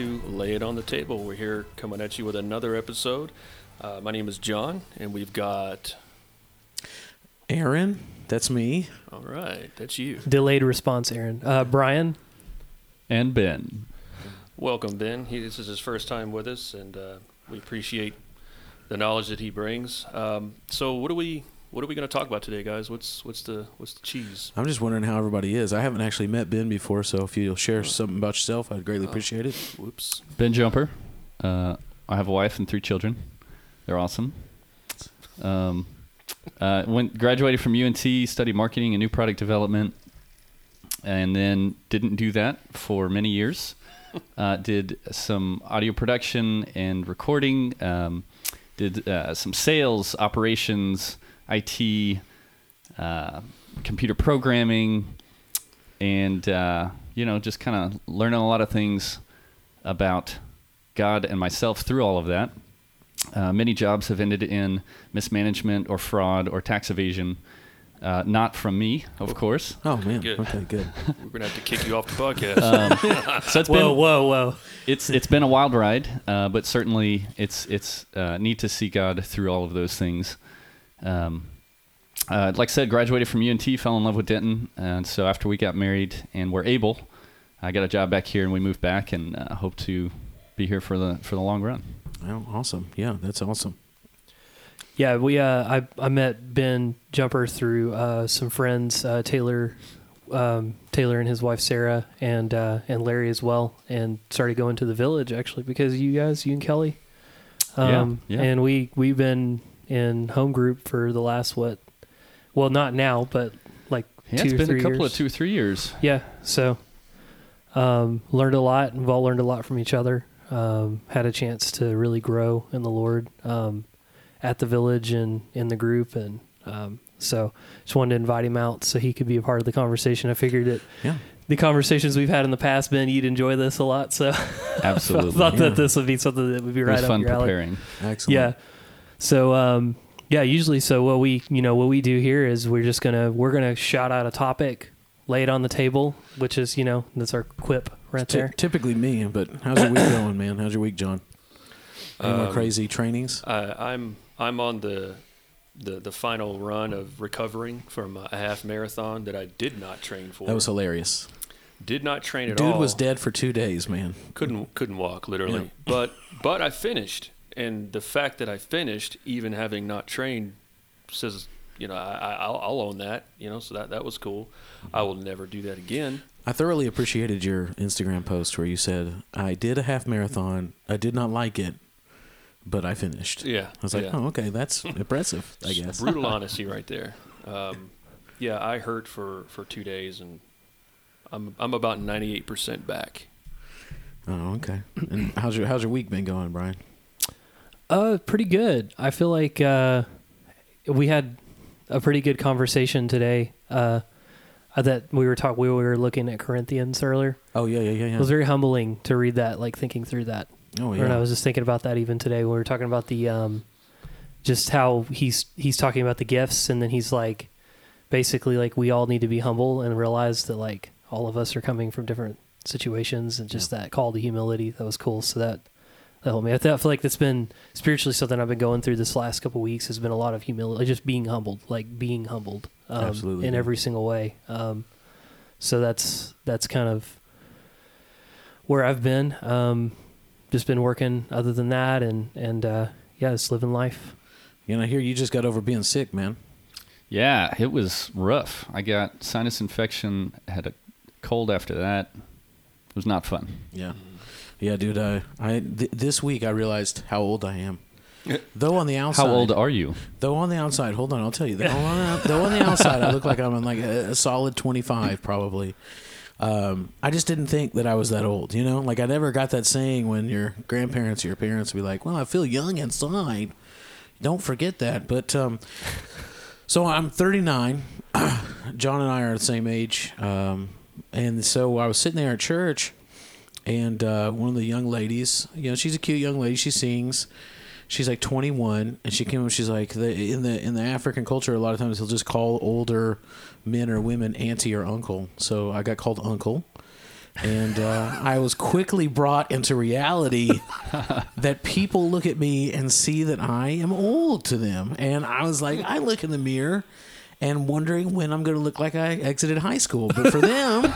Hello, everybody. Welcome to Lay It on the Table. We're here coming at you with another episode. Uh, my name is John, and we've got. Aaron, that's me. All right, that's you. Delayed response, Aaron. Uh, Brian, and Ben. Welcome, Ben. He, this is his first time with us, and uh, we appreciate the knowledge that he brings. Um, so, what do we what are we going to talk about today, guys? What's what's the what's the cheese? I'm just wondering how everybody is. I haven't actually met Ben before, so if you'll share something about yourself, I'd greatly appreciate it. Whoops. Ben Jumper. Uh, I have a wife and three children. They're awesome. Um, uh, went graduated from UNT, studied marketing and new product development, and then didn't do that for many years. Uh, did some audio production and recording. Um, did uh, some sales, operations, IT, uh, computer programming, and uh, you know, just kind of learning a lot of things about God and myself through all of that. Uh, many jobs have ended in mismanagement or fraud or tax evasion. Uh, not from me, of course. Oh man, Good. okay, good. We're going to have to kick you off the podcast. Um, so it's whoa, been whoa, whoa. it's it's been a wild ride, uh, but certainly it's it's uh, neat to see God through all of those things. Um, uh, like I said, graduated from UNT, fell in love with Denton, and so after we got married and were able, I got a job back here, and we moved back, and uh, hope to be here for the for the long run. Oh, awesome. Yeah, that's awesome. Yeah, we. Uh, I I met Ben Jumper through uh, some friends, uh, Taylor, um, Taylor and his wife Sarah, and uh, and Larry as well, and started going to the village actually because you guys, you and Kelly. Um, Yeah, yeah. And we we've been in home group for the last what? Well, not now, but like Yeah, two it's or been three a couple years. of two or three years. Yeah, so um, learned a lot. We've all learned a lot from each other. Um, had a chance to really grow in the Lord um, at the village and in the group, and um, so just wanted to invite him out so he could be a part of the conversation. I figured that Yeah. the conversations we've had in the past, Ben, you'd enjoy this a lot. So Absolutely, I thought Yeah. that this would be something that would be it right was up fun your alley. preparing. Excellent. Yeah. So um yeah, usually so what we you know what we do here is we're just gonna we're gonna shout out a topic, lay it on the table, which is, you know, that's our quip right Ty- there. typically me, but how's your week going, man? How's your week, John? Any more Um, crazy trainings? Uh, I'm I'm on the, the the final run of recovering from a half marathon that I did not train for. That was hilarious. did not train at Dude all. Dude was dead for two days, man. couldn't couldn't walk literally Yeah. but but i finished and the fact that i finished even having not trained says you know I, I'll, I'll own that you know so that that was cool i will never do that again I thoroughly appreciated your Instagram post where you said, I did a half marathon. I did not like it, but I finished. yeah I was like, yeah. oh, okay, that's impressive, I guess. brutal honesty right there um, yeah i hurt for for two days and i'm i'm about 98% back Oh, okay. And how's your how's your week been going, Brian? Uh pretty good. I feel like uh we had a pretty good conversation today. Uh that we were talking we were looking at Corinthians earlier. Oh yeah, yeah, yeah, It was very humbling to read that, like thinking through that. oh yeah. And I was just thinking about that even today when we were talking about the um, just how he's he's talking about the gifts, and then he's like, basically like we all need to be humble and realize that like all of us are coming from different situations, and just that call to humility that was cool. So that that helped me. I, th- I feel like that's been spiritually something I've been going through this last couple weeks. Has been a lot of humility, just being humbled, like being humbled, um, Absolutely, in every single way. Um, so that's that's kind of where I've been. Um, just been working other than that and and uh yeah just living life You know, I hear you just got over being sick, man. Yeah, it was rough. I got sinus infection, had a cold after that. It was not fun. Yeah, yeah, dude. Uh, I th- this week I realized how old I am. Though on the outside, How old are you? Though on the outside, hold on, I'll tell you. Though on, though on the outside, I look like I'm in like a, a solid 25, probably. Um, I just didn't think that I was that old, you know. Like I never got that saying when your grandparents or your parents would be like, "Well, I feel young inside." Don't forget that. But um, so I'm 39. John and I are the same age, um, and so I was sitting there at church, and uh, one of the young ladies, you know, she's a cute young lady. She sings. She's like 21, and she came up. She's like, the, in the in the African culture, a lot of times he'll just call older men or women auntie or uncle. So I got called uncle, And uh, I was quickly brought into reality that people look at me and see that I am old to them. And I was like, I look in the mirror and wondering when I'm going to look like I exited high school. But for them,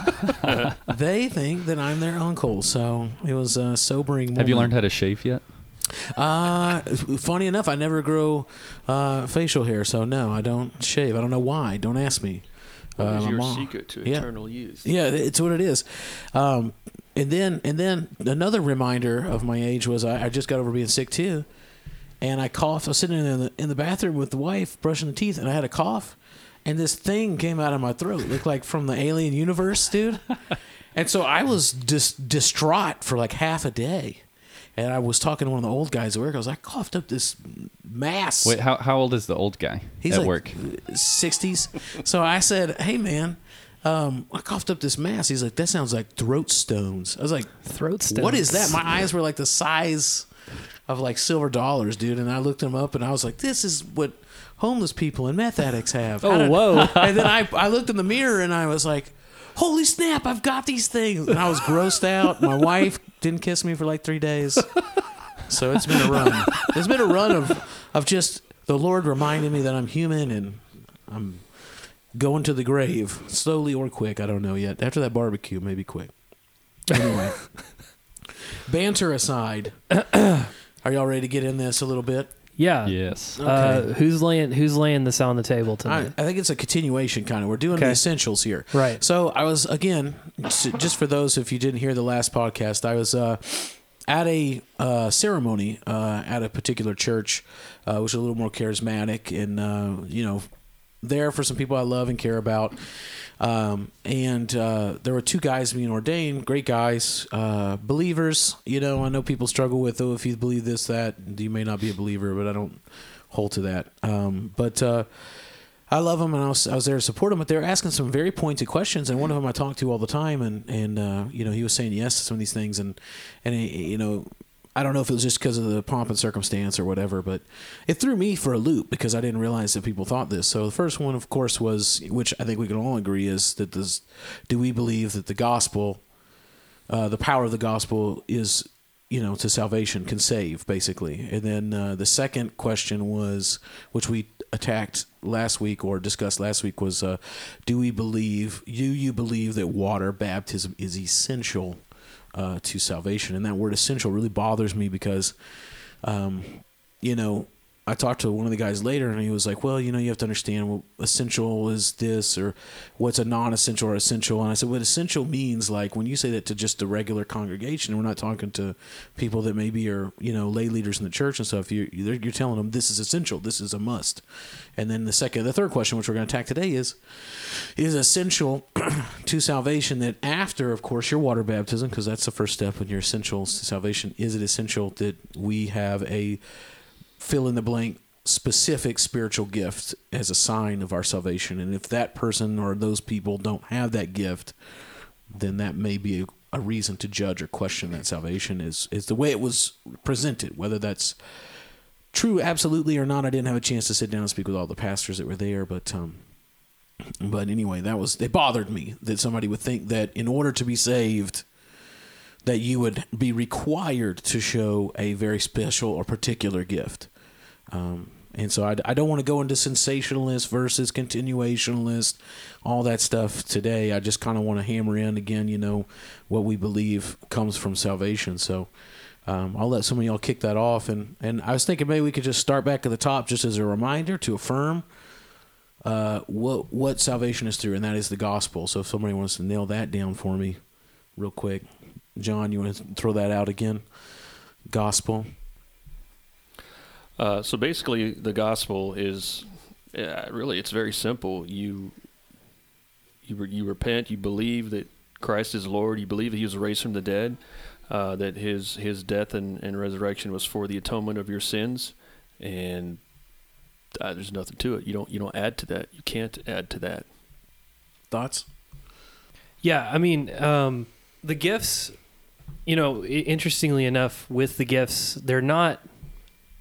they think that I'm their uncle. So it was a sobering. Have you learned how to shave yet? Uh, funny enough, I never grow uh, facial hair, so no, I don't shave. I don't know why. Don't ask me. What Uh, is your mom- secret to Yeah. eternal youth? Yeah, it's what it is. Um, and then and then another reminder of my age was I, I just got over being sick too, and I coughed. I was sitting in the in the bathroom with the wife brushing the teeth, and I had a cough, and this thing came out of my throat, It looked like from the alien universe, dude. and so I was just distraught for like half a day. And I was talking to one of the old guys at work. I was like, I coughed up this mass. Wait, how, how old is the old guy He's at like work? 60s. So I said, "Hey man, um, I coughed up this mass." He's like, "That sounds like throat stones." I was like, Throat stones. "What is that?" My eyes were like the size of like silver dollars, dude. And I looked him up, and I was like, "This is what homeless people and meth addicts have." Oh, whoa. And then I I looked in the mirror, and I was like. Holy snap! I've got these things, and I was grossed out. My wife didn't kiss me for like three days, so it's been a run. It's been a run of of just the Lord reminding me that I'm human and I'm going to the grave slowly or quick. I don't know yet. After that barbecue, maybe quick. Anyway, banter aside, are y'all ready to get in this a little bit? Yeah. yes. Uh, Okay. who's laying Who's laying this on the table I, tonight? I think it's a continuation kind of. We're doing the essentials here. Right. So I was again, just for those if you didn't hear the last podcast, I was uh, at a uh, ceremony uh, at a particular church, uh, which is a little more charismatic, and uh, you know, there for some people I love and care about. Um, and uh, there were two guys being ordained, great guys, uh, believers. You know, I know people struggle with, oh, if you believe this, that, you may not be a believer, but I don't hold to that. Um, but uh, I love them, and I was, I was there to support them. But they were asking some very pointed questions, and one of them I talk to all the time, and and uh, you know he was saying yes to some of these things, and and he- you know I don't know if it was just because of the pomp and circumstance or whatever, but it threw me for a loop because I didn't realize that people thought this. So the first one, of course, was which I think we can all agree is that this: Do we believe that the gospel, uh, the power of the gospel, is you know to salvation can save basically? And then uh, the second question was, which we attacked last week or discussed last week, was: uh, Do we believe? Do you believe that water baptism is essential? Uh, to salvation. And that word essential really bothers me because, um, you know, I talked to one of the guys later and he was like, well, you know, you have to understand what essential is this or what's a non essential or essential. And I said, what essential means, like when you say that to just the regular congregation, we're not talking to people that maybe are, you know, lay leaders in the church and stuff. You're, you're you're telling them this is essential, this is a must. And then the second, the third question, which we're going to attack today is, is essential to salvation that after, of course, your water baptism, because that's the first step in your essentials to salvation, is it essential that we have a fill in the blank specific spiritual gift as a sign of our salvation? And if that person or those people don't have that gift, then that may be a, a reason to judge or question that salvation is is the way it was presented, whether that's true absolutely or not. I didn't have a chance to sit down and speak with all the pastors that were there, but um, but anyway, that was it bothered me that somebody would think that in order to be saved, that you would be required to show a very special or particular gift. Um, and so I, I don't want to go into cessationalist versus continuationalist, all that stuff today. I just kind of want to hammer in again, you know, what we believe comes from salvation. So um, I'll let some of y'all kick that off. And, and I was thinking maybe we could just start back at the top just as a reminder to affirm uh, what what salvation is through, and that is the gospel. So if somebody wants to nail that down for me, real quick, John, you want to throw that out again? Gospel. Uh, so basically, the gospel is yeah, really it's very simple. You you re- you repent, you believe that Christ is Lord, you believe that He was raised from the dead, uh, that His His death and, and resurrection was for the atonement of your sins, and uh, there's nothing to it. You don't you don't add to that. You can't add to that. Thoughts? Yeah, I mean, um, the gifts. You know, interestingly enough, with the gifts, they're not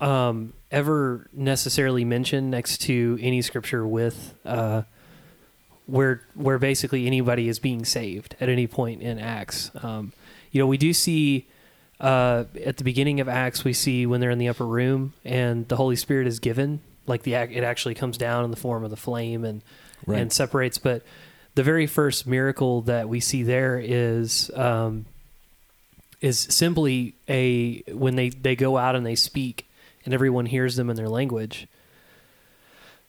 um, ever necessarily mentioned next to any scripture with uh, where where basically anybody is being saved at any point in Acts. Um, you know, we do see uh, at the beginning of Acts, we see when they're in the upper room and the Holy Spirit is given, like the it actually comes down in the form of the flame and Right. and separates. But the very first miracle that we see there is um, is simply a when they they go out and they speak and everyone hears them in their language.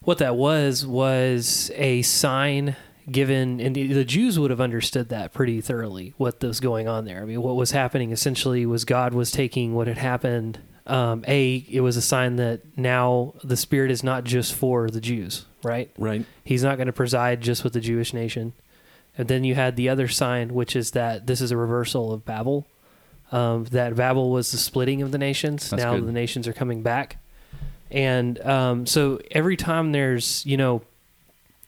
What that was was a sign given, and the the Jews would have understood that pretty thoroughly. What was going on there? I mean, what was happening essentially was God was taking what had happened. Um, a, it was a sign that now the Spirit is not just for the Jews, right? Right. He's not going to preside just with the Jewish nation. And then you had the other sign, which is that this is a reversal of Babel. Um, that Babel was the splitting of the nations. That's now good. the nations are coming back. And um, so every time there's, you know,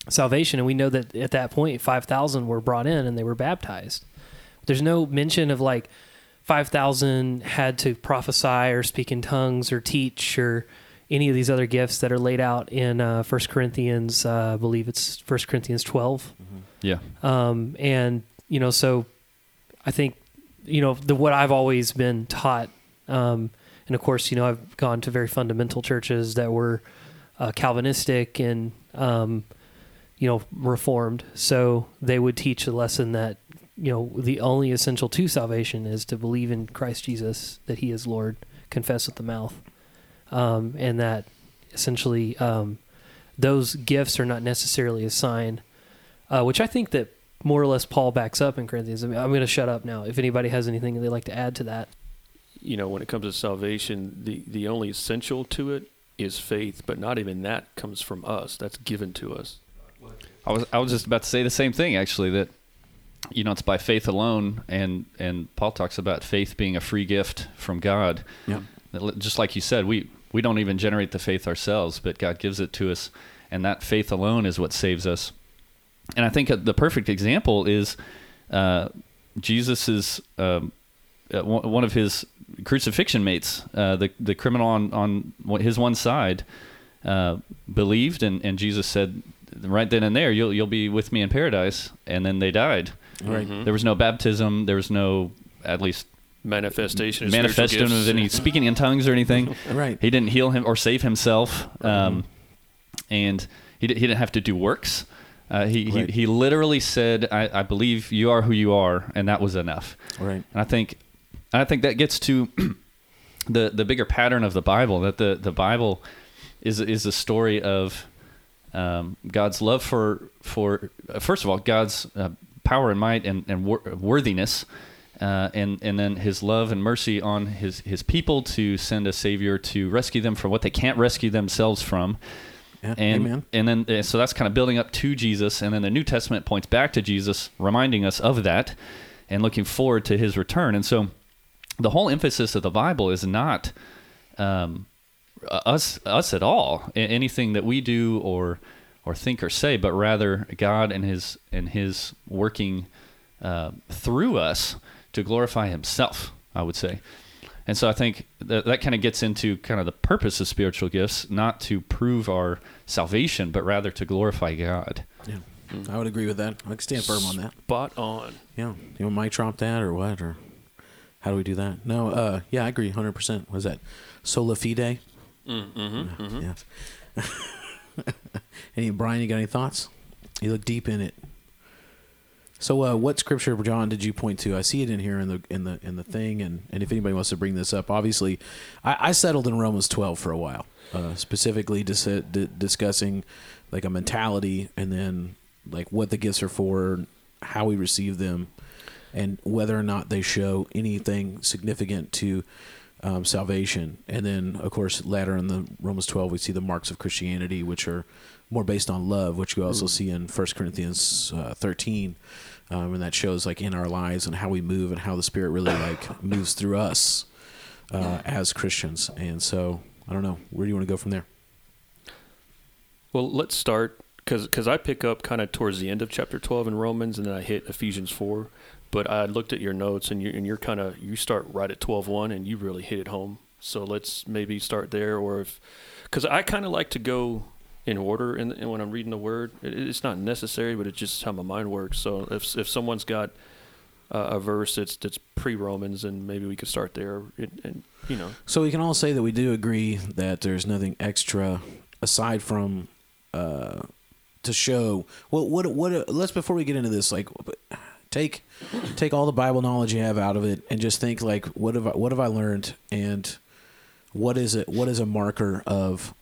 salvation, and we know that at that point, 5,000 were brought in and they were baptized. There's no mention of like 5,000 had to prophesy or speak in tongues or teach or any of these other gifts that are laid out in uh, 1 Corinthians, uh, I believe it's 1 Corinthians 12. Yeah. Um, and, you know, so I think, you know, the, what I've always been taught, um, and of course, you know, I've gone to very fundamental churches that were uh, Calvinistic and, um, you know, reformed. So they would teach the lesson that, you know, the only essential to salvation is to believe in Christ Jesus, that he is Lord, confess with the mouth, um, and that essentially um, those gifts are not necessarily a sign, uh, which I think that more or less Paul backs up in Corinthians. I mean, I'm going to shut up now. If anybody has anything they'd like to add to that, you know, when it comes to salvation, the, the only essential to it is faith, but not even that comes from us. That's given to us. I was I was just about to say the same thing actually that you know it's by faith alone and and Paul talks about faith being a free gift from God. Yeah. Just like you said, we we don't even generate the faith ourselves, but God gives it to us and that faith alone is what saves us. And I think uh, the perfect example is uh, Jesus's um, uh, one one of his crucifixion mates, uh, the the criminal on on his one side, uh, believed, and, and Jesus said, right then and there, you'll you'll be with me in paradise. And then they died. Right. Mhm. There was no baptism. There was no, at least, Manifestation. Manifestation of any speaking in tongues or anything. Right. He didn't heal him or save himself, um, and he, di- he didn't have to do works. Uh, he, Right. he he literally said, I, "I believe you are who you are," and that was enough. Right. And I think, I think that gets to the the bigger pattern of the Bible. That the the Bible is is a story of um, God's love for for uh, first of all God's uh, power and might and and wor- worthiness. Uh, and and then his love and mercy on his his people to send a savior to rescue them from what they can't rescue themselves from, Yeah. and Amen. and then uh, so that's kind of building up to Jesus, and then the New Testament points back to Jesus, reminding us of that, and looking forward to His return. And so, the whole emphasis of the Bible is not um, us us at all, anything that we do or or think or say, but rather God and His and His working uh, through us to glorify Himself. I would say. And so I think that, that kind of gets into kind of the purpose of spiritual gifts, not to prove our salvation, but rather to glorify God. Yeah. I would agree with that. I can stand firm on that. Spot on. Yeah. You want Mike Trump that or what? Or how do we do that? No. Uh. Yeah, I agree. Hundred percent. Was that sola fide? Mm-hmm. Yeah. any Brian? You got any thoughts? You look deep in it. So, uh, what scripture, John, did you point to? I see it in here in the in the in the thing, and, and if anybody wants to bring this up, obviously, I, I settled in Romans twelve for a while, uh, specifically dis- di- discussing like a mentality, and then like what the gifts are for, how we receive them, and whether or not they show anything significant to um, salvation. And then, of course, later in the Romans 12, we see the marks of Christianity, which are more based on love, which we also see in 1 Corinthians uh, 13. Um, and that shows like in our lives and how we move and how the Spirit really like moves through us uh, as Christians. And so, I don't know, where do you want to go from there? Well, let's start because I pick up kind of towards the end of chapter 12 in Romans, and then I hit Ephesians 4. But I looked at your notes, and you're, and you're kind of you start right at 12:1, and you really hit it home. So let's maybe start there, or if because I kind of like to go in order. And, and when I'm reading the Word, it, it's not necessary, but it's just how my mind works. So if if someone's got uh, a verse that's that's pre Romans, and maybe we could start there, it, and you know, So we can all say that we do agree that there's nothing extra aside from uh, to show. What what what? Let's before we get into this, like take take all the Bible knowledge you have out of it, and just think like, what have I what have I learned, and what is it? What is a marker of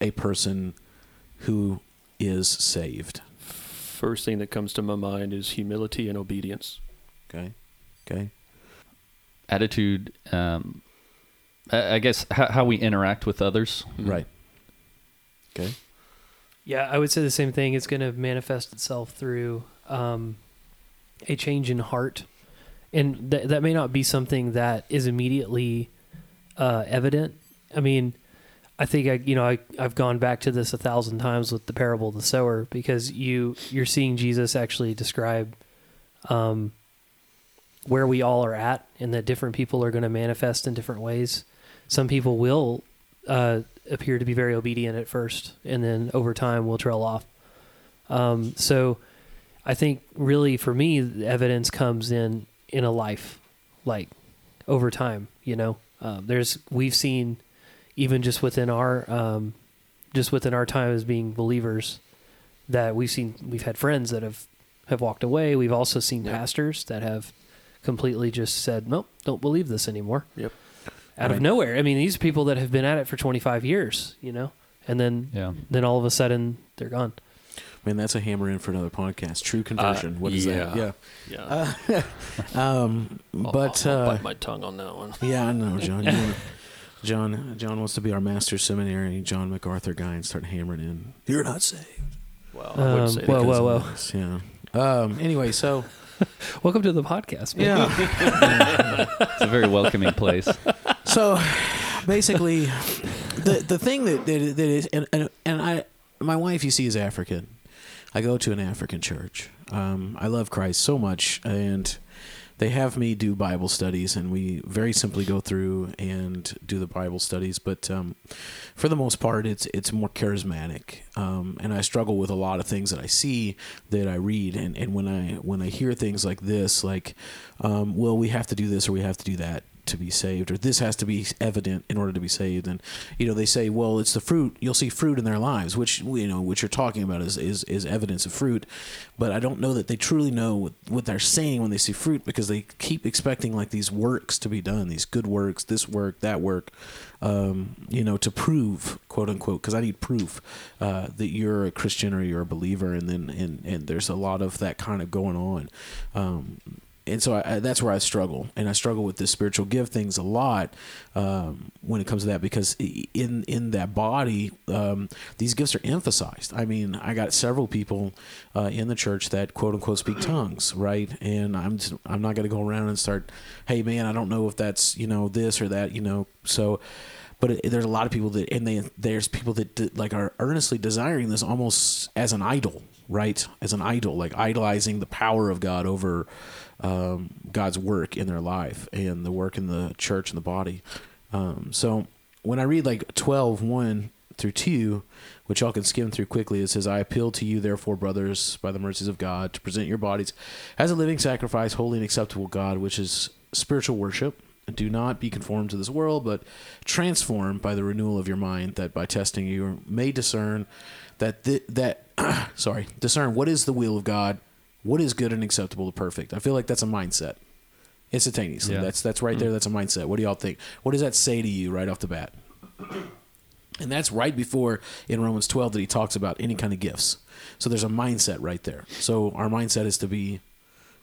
a person who is saved? first thing that comes to my mind is humility and obedience. Okay, okay, Attitude. Um, I I guess how, how we interact with others. right. Okay, Yeah, I would say the same thing. It's going to manifest itself through um, a change in heart, and th- that may not be something that is immediately uh, evident. I mean, I think I, you know, I, I've gone back to this a thousand times with the parable of the sower because you you're seeing Jesus actually describe um, where we all are at, and that different people are going to manifest in different ways. Some people will uh, appear to be very obedient at first, and then over time will trail off. Um, so, I think really for me, the evidence comes in in a life, like over time. You know, um, there's we've seen even just within our um, just within our time as being believers that we've seen we've had friends that have have walked away. We've also seen Yeah. pastors that have completely just said, "Nope, don't believe this anymore." Yep. Out of Right. nowhere. I mean, these are people that have been at it for 25 years, you know, and then Yeah. then all of a sudden they're gone. man, that's a hammer in for another podcast. True conversion. what is that? yeah. Yeah. Yeah, Um, I'll- but I'll, I'll uh, bite my tongue on that one. yeah, I know, John. You wanna, John, John wants to be our master seminary, John MacArthur guy, and start hammering in. You're not saved. Well, I wouldn't Um, say well, that. whoa, whoa. This, Yeah. Um. Anyway, so Welcome to the podcast. man. yeah. It's a very welcoming place. so basically, the the thing that that, that is, and, and and I, my wife, you see, is African. I go to an African church. Um, I love Christ so much, and they have me do Bible studies, and we very simply go through and do the Bible studies. But um, for the most part, it's it's more charismatic, um, and I struggle with a lot of things that I see that I read, and, and when I when I hear things like this, like, um, well, we have to do this or we have to do that to be saved, or this has to be evident in order to be saved, and you know they say, well, it's the fruit. You'll see fruit in their lives, which you know what you're talking about is is, is evidence of fruit, but I don't know that they truly know what, what they're saying when they see fruit because they keep expecting like these works to be done, these good works, this work, that work, um, you know, to prove, quote unquote, because I need proof uh, that you're a Christian or you're a believer, and then and and there's a lot of that kind of going on. Um, and so I, I, that's where I struggle, and I struggle with the spiritual gift things a lot um, when it comes to that because in in that body, um, these gifts are emphasized. I mean, I got several people uh, in the church that quote unquote speak tongues, right? And I'm just, I'm not going to go around and start, hey man, I don't know if that's you know this or that, you know. So, but it, there's a lot of people that, and they there's people that, like are earnestly desiring this almost as an idol, right? As an idol, like idolizing the power of God over um, God's work in their life and the work in the church and the body. Um, so when I read like 12, 1 through 2, which y'all can skim through quickly, it says, I appeal to you, therefore, brothers, by the mercies of God, to present your bodies as a living sacrifice, holy and acceptable God, which is spiritual worship. Do not be conformed to this world, but transformed by the renewal of your mind, that by testing you may discern that th- that sorry discern what is the will of God, what is good and acceptable to perfect. I feel like that's a mindset instantaneously. Yeah. That's that's right mm-hmm. there. That's a mindset. What do y'all think? What does that say to you right off the bat? And that's right before in Romans 12 that he talks about any kind of gifts. So there's a mindset right there. So our mindset is to be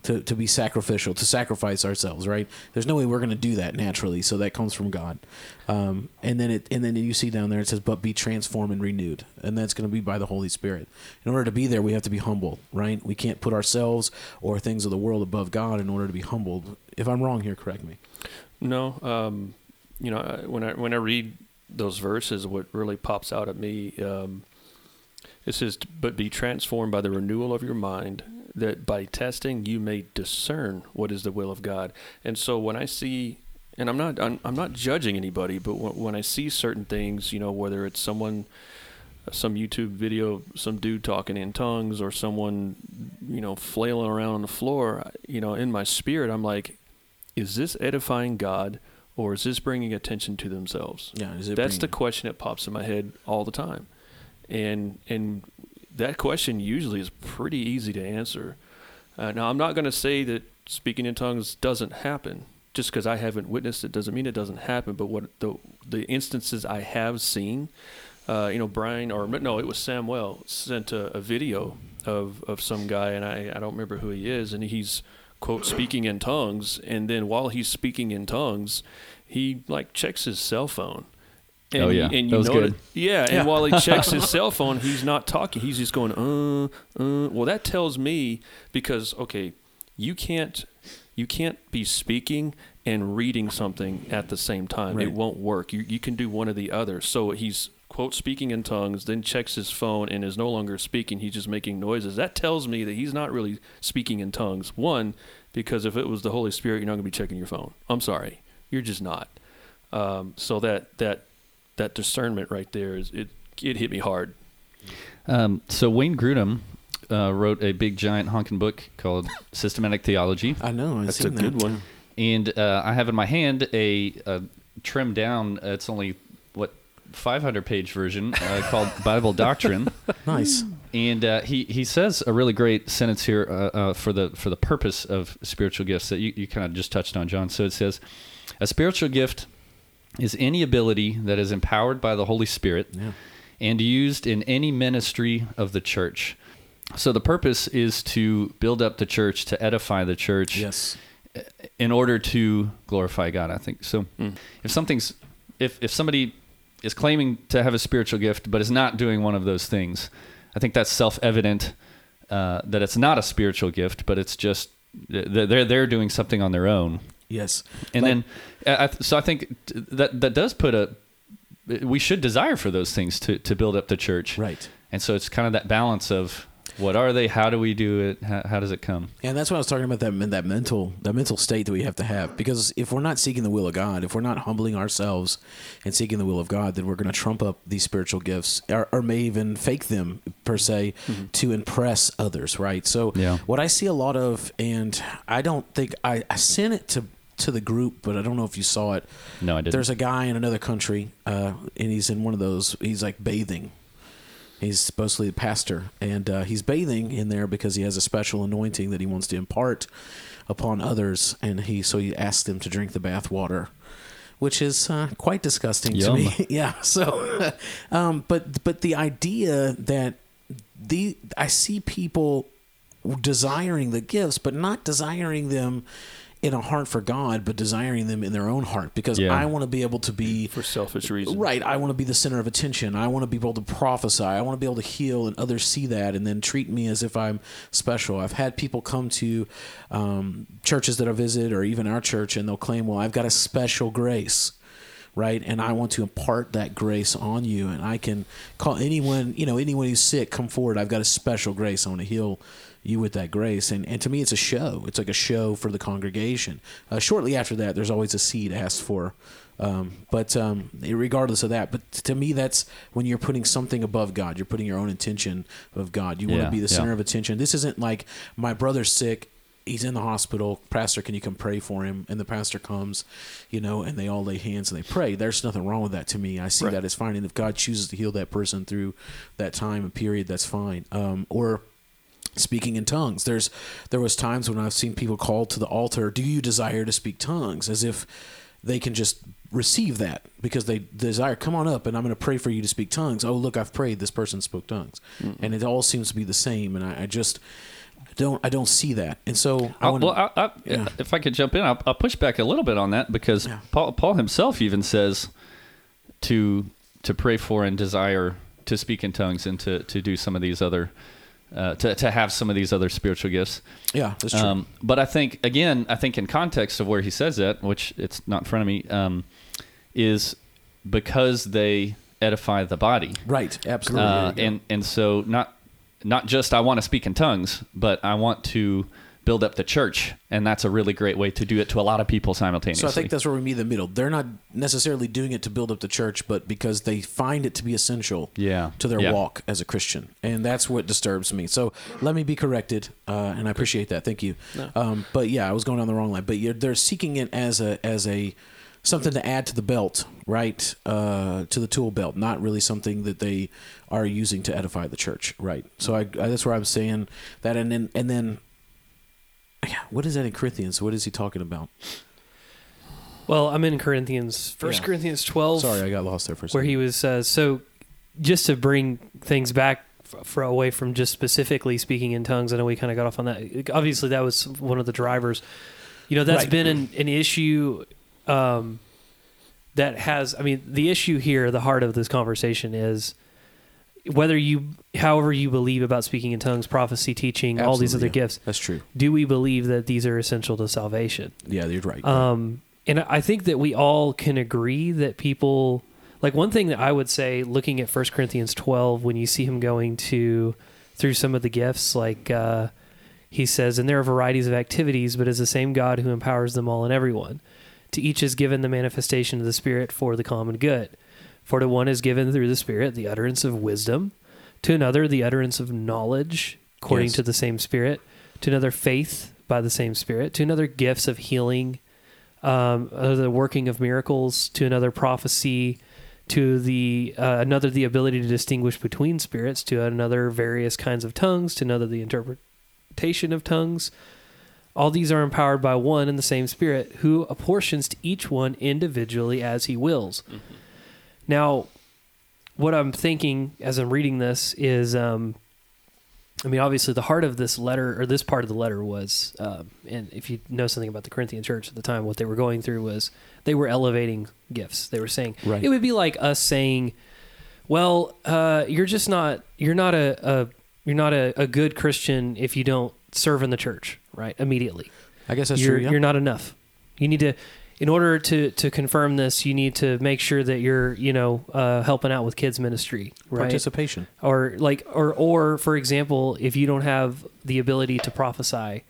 to, to be sacrificial, to sacrifice ourselves, right? There's no way we're going to do that naturally. So that comes from God. Um, and then it and then you see down there it says, "But be transformed and renewed," and that's going to be by the Holy Spirit. In order to be there, we have to be humble, right? We can't put ourselves or things of the world above God in order to be humbled. If I'm wrong here, correct me. No, um, you know, when I when I read those verses, what really pops out at me, um, it says, "But be transformed by the renewal of your mind, that by testing you may discern what is the will of God." And so when I see, and I'm not I'm, I'm not judging anybody, but when, when I see certain things, you know, whether it's someone some YouTube video, some dude talking in tongues, or someone, you know, flailing around on the floor, you know, in my spirit, I'm like, is this edifying God, or is this bringing attention to themselves? Yeah, is it That's the question that pops in my head all the time, and and that question usually is pretty easy to answer. Uh, now, I'm not going to say that speaking in tongues doesn't happen. Just because I haven't witnessed it doesn't mean it doesn't happen. But what the the instances I have seen, uh, you know, Brian or no, it was Samuel sent a, a video of of some guy, and I I don't remember who he is, and he's quote speaking in tongues, and then while he's speaking in tongues, he like checks his cell phone. And Oh, yeah. you, and That you was know good. yeah, and Yeah. while he checks his cell phone, he's not talking. He's just going, uh, uh. Well, that tells me because okay, you can't you can't be speaking and reading something at the same time. Right. It won't work. You you can do one or the other. So he's quote speaking in tongues, then checks his phone and is no longer speaking. He's just making noises. That tells me that he's not really speaking in tongues. One, because if it was the Holy Spirit, you're not going to be checking your phone. I'm sorry, you're just not. Um, so that that that discernment right there is it. It hit me hard. Um, so Wayne Grudem uh, wrote a big giant honking book called Systematic Theology, I know. I've That's seen a good one. and uh, I have in my hand a, a trimmed down. uh, It's only what 500 page version uh, called Bible Doctrine. Nice. And uh, he he says a really great sentence here uh, uh, for the for the purpose of spiritual gifts that you, you kind of just touched on, John. So it says, a spiritual gift is any ability that is empowered by the Holy Spirit Yeah. and used in any ministry of the church. So the purpose is to build up the church, to edify the church, Yes. Eh, in order to glorify God. I think so. Hmm. If something's if if somebody is claiming to have a spiritual gift but is not doing one of those things, I think that's self evident uh, that it's not a spiritual gift, but it's just eh, they're they're doing something on their own. Yes. And Like- then, I, so I think that that does put a. We should desire for those things to to build up the church, Right. And so it's kind of that balance of what are they, how do we do it, how, how does it come? And that's what I was talking about that that mental that mental state that we have to have because if we're not seeking the will of God, if we're not humbling ourselves and seeking the will of God, then we're going to trump up these spiritual gifts or, or may even fake them per se mm-hmm. to impress others, right? So Yeah. what I see a lot of, and I don't think I, I sent it to to the group, but I don't know if you saw it. No, I didn't. There's a guy in another country, uh, and he's in one of those. He's like bathing. He's supposedly a pastor, and uh, he's bathing in there because he has a special anointing that he wants to impart upon others. And he so he asked them to drink the bath water, which is uh, quite disgusting Yum. to me. yeah. So, um, but but the idea that the I see people desiring the gifts, but not desiring them in a heart for God, but desiring them in their own heart because Yeah. I want to be able to be for selfish reasons. Right. I want to be the center of attention. I want to be able to prophesy. I want to be able to heal, and others see that and then treat me as if I'm special. I've had people come to um, churches that I visit, or even our church, and they'll claim, "Well, I've got a special grace." Right, and I want to impart that grace on you, and I can call anyone, you know, anyone who's sick, come forward. I've got a special grace. I want to heal you with that grace, and and to me, it's a show. It's like a show for the congregation. Uh, shortly after that, there's always a seed asked for um, but um, regardless of that, but to me, that's when you're putting something above God. You're putting your own intention of God. You want to be the yeah. center of attention. This isn't like my brother's sick. He's in the hospital. Pastor, can you come pray for him? And the pastor comes, you know, and they all lay hands and they pray. There's nothing wrong with that to me. I see Right. that as fine. And if God chooses to heal that person through that time and period, that's fine. Um, or speaking in tongues. There's there was times when I've seen people called to the altar, "Do you desire to speak tongues?" as if they can just receive that because they desire come on up and I'm going to pray for you to speak tongues. Oh, look, I've prayed. This person spoke tongues. And it all seems to be the same and I, I just don't I don't see that. And so I I'll- wanna- well, I, I, Yeah. if I could jump in, I'll, I'll push back a little bit on that because Yeah. Paul, Paul himself even says to to pray for and desire to speak in tongues and to, to do some of these other uh, to to have some of these other spiritual gifts. yeah, that's true. Um, but I think again, I think in context of where he says that, which it's not in front of me, um, is because they edify the body. right, absolutely. Uh, and and so not not just I want to speak in tongues, but I want to build up the church, and that's a really great way to do it to a lot of people simultaneously. So I think that's where we meet in the middle. They're not necessarily doing it to build up the church, but because they find it to be essential Yeah. to their Yeah. walk as a Christian, and that's what disturbs me. So let me be corrected, uh, and I appreciate that. Thank you. Um, but yeah, I was going on the wrong line. But you're, they're seeking it as a as a something to add to the belt, right? Uh, to the tool belt, not really something that they are using to edify the church, right? So I, I that's where I'm saying that, and then and then. Yeah, what is that in Corinthians? What is he talking about? Well, I'm in Corinthians, First Yeah. Corinthians 12. Sorry, I got lost there for a second. where he was uh, so just to bring things back for away from just specifically speaking in tongues. I know we kind of got off on that. Obviously, that was one of the drivers. You know, that's Right. been an, an issue um, that has. I mean, the issue here, the heart of this conversation is whether you, however you believe about speaking in tongues, prophecy, teaching, all these other yeah. gifts. That's true. Do we believe that these are essential to salvation? Yeah, you're right. Um, and I think that we all can agree that people like one thing that I would say, looking at 1 Corinthians 12, when you see him going to through some of the gifts, like uh, he says, and there are varieties of activities, but is the same God who empowers them all and everyone. To each is given the manifestation of the Spirit for the common good. For to one is given through the Spirit the utterance of wisdom, to another the utterance of knowledge, according Yes. to the same Spirit, to another faith by the same Spirit, to another gifts of healing, um, uh, the working of miracles, to another prophecy, to the uh, another the ability to distinguish between spirits, to another various kinds of tongues, to another the interpretation of tongues. All these are empowered by one and the same Spirit, who apportions to each one individually as he wills. Now, what I'm thinking as I'm reading this is, um, I mean, obviously, the heart of this letter or this part of the letter was, um, and if you know something about the Corinthian church at the time, what they were going through was they were elevating gifts. They were saying Right. it would be like us saying, "Well, uh, you're just not you're not a, a you're not a, a good Christian if you don't serve in the church, right? Immediately, I guess that's you're true. Yeah. you're not enough. You need to." In order to, to confirm this, you need to make sure that you're, you know, uh, helping out with kids ministry, right? Participation. or like or or for example if you don't have the ability to prophesy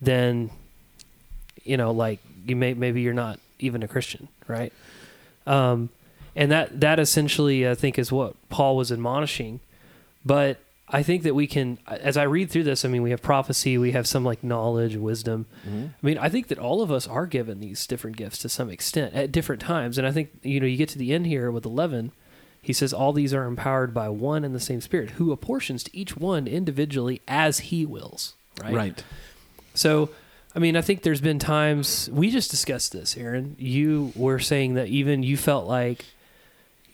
then you know like you may maybe you're not even a christian right um and that that essentially i think is what paul was admonishing but i think that we can as i read through this i mean we have prophecy we have some like knowledge wisdom Mm-hmm. I mean, I think that all of us are given these different gifts to some extent at different times. And I think, you know, you get to the end here with 11, he says, all these are empowered by one and the same Spirit who apportions to each one individually as he wills. Right. Right. So, I mean, I think there's been times we just discussed this, Aaron. You were saying that even you felt like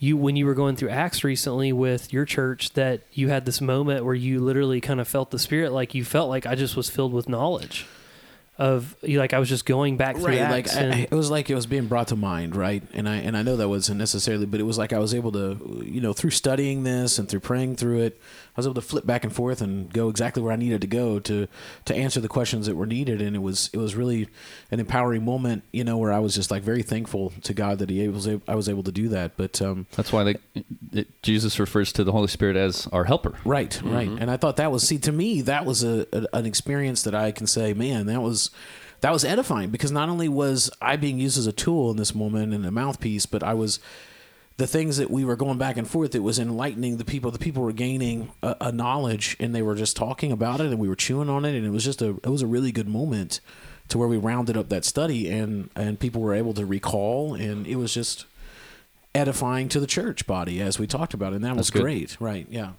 you, when you were going through Acts recently with your church, that you had this moment where you literally kind of felt the Spirit, like you felt like I just was filled with knowledge of, you like I was just going back through Right, like Acts. I, I- it was like it was being brought to mind, right? And I and I know that wasn't necessarily, but it was like I was able to, you know, through studying this and through praying through it, I was able to flip back and forth and go exactly where I needed to go to to answer the questions that were needed, and it was it was really an empowering moment, you know, where I was just like very thankful to God that He was able, I was able to do that. But um, That's why they, it, Jesus refers to the Holy Spirit as our helper. Right, right. And I thought that was see to me that was a, a an experience that I can say, man, that was that was edifying because not only was I being used as a tool in this moment and a mouthpiece, but I was the things that we were going back and forth. It was enlightening the people. The people were gaining a, a knowledge, and they were just talking about it, and we were chewing on it, and it was just a it was a really good moment to where we rounded up that study, and and people were able to recall, and it was just edifying to the church body as we talked about, it, and that was good. great. Right? Yeah.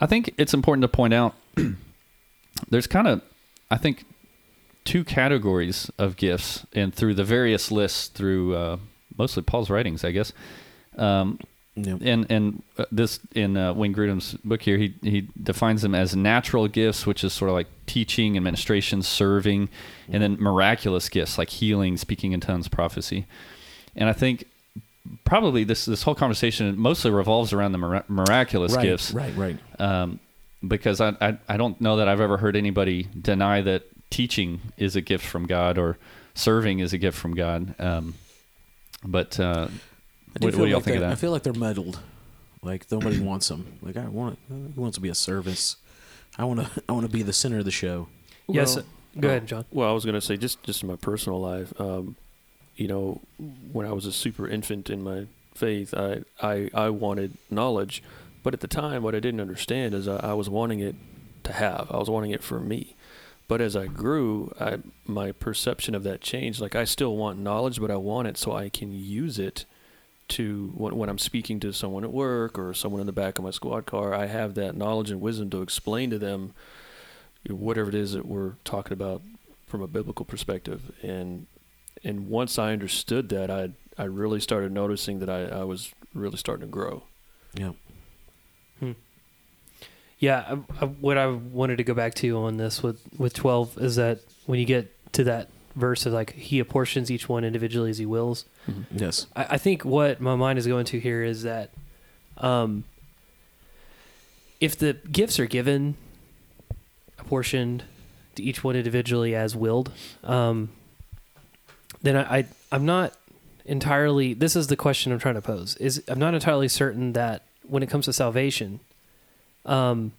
I think it's important to point out there's kind of, I think, two categories of gifts, and through the various lists, through uh, mostly Paul's writings, I guess. Um, Yeah. and and uh, this in uh, Wayne Grudem's book here, he he defines them as natural gifts, which is sort of like teaching, administration, serving, and then miraculous gifts like healing, speaking in tongues, prophecy. And I think probably this this whole conversation mostly revolves around the mira- miraculous right, gifts Right, right. um, because I, I I don't know that I've ever heard anybody deny that teaching is a gift from God or serving is a gift from God. Um, but uh, I what, feel what do y'all like think of they're- that? I feel like they're muddled. Like nobody wants them. Like I want. Who wants to be a service? I want to. I want to be the center of the show. yes. Well, Go ahead, John. Well, I was going to say just just in my personal life, um, you know, when I was a super infant in my faith, I I, I wanted knowledge, but at the time, what I didn't understand is I, I was wanting it to have. I was wanting it for me. But as I grew, I, my perception of that changed. Like I still want knowledge, but I want it so I can use it to when, when I'm speaking to someone at work or someone in the back of my squad car. I have that knowledge and wisdom to explain to them whatever it is that we're talking about from a biblical perspective. And and once I understood that, I I really started noticing that I, I was really starting to grow. Yeah. Yeah, I, I, what I wanted to go back to on this with with twelve is that when you get to that verse of like he apportions each one individually as he wills. Yes. I, I think what my mind is going to here is that, um, if the gifts are given, apportioned to each one individually as willed, um, then I, I I'm not entirely. This is the question I'm trying to pose. Is I'm not entirely certain that when it comes to salvation, um,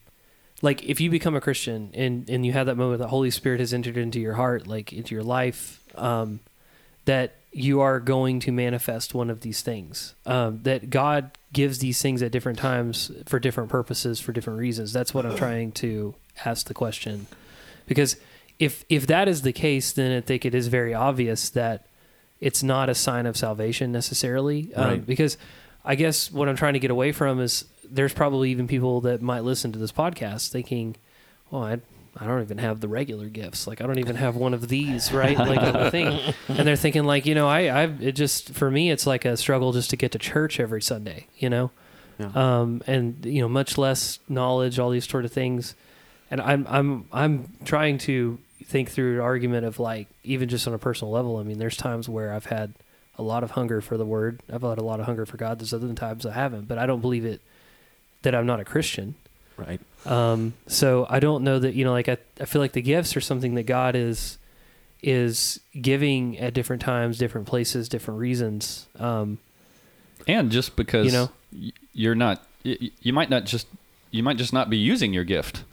like if you become a Christian and and you have that moment that Holy Spirit has entered into your heart, like into your life, um, that you are going to manifest one of these things. Um, that God gives these things at different times for different purposes for different reasons. That's what I'm trying to ask the question, because if if that is the case, then I think it is very obvious that it's not a sign of salvation necessarily. Um, Right. Because I guess what I'm trying to get away from is there's probably even people that might listen to this podcast thinking, "Oh, I I don't even have the regular gifts. Like I don't even have one of these, right? Like the thing." And they're thinking like, you know, I I it just for me it's like a struggle just to get to church every Sunday, you know. Yeah. Um and you know, much less knowledge, all these sort of things. And I'm I'm I'm trying to think through an argument of like even just on a personal level. I mean, there's times where I've had a lot of hunger for the word. I've had a lot of hunger for God. There's other times I haven't, but I don't believe it that I'm not a Christian. Right. Um, so I don't know that you know, like I, I feel like the gifts are something that God is is giving at different times, different places, different reasons. Um, and just because You know? y- you're not y- you might not just you might just not be using your gift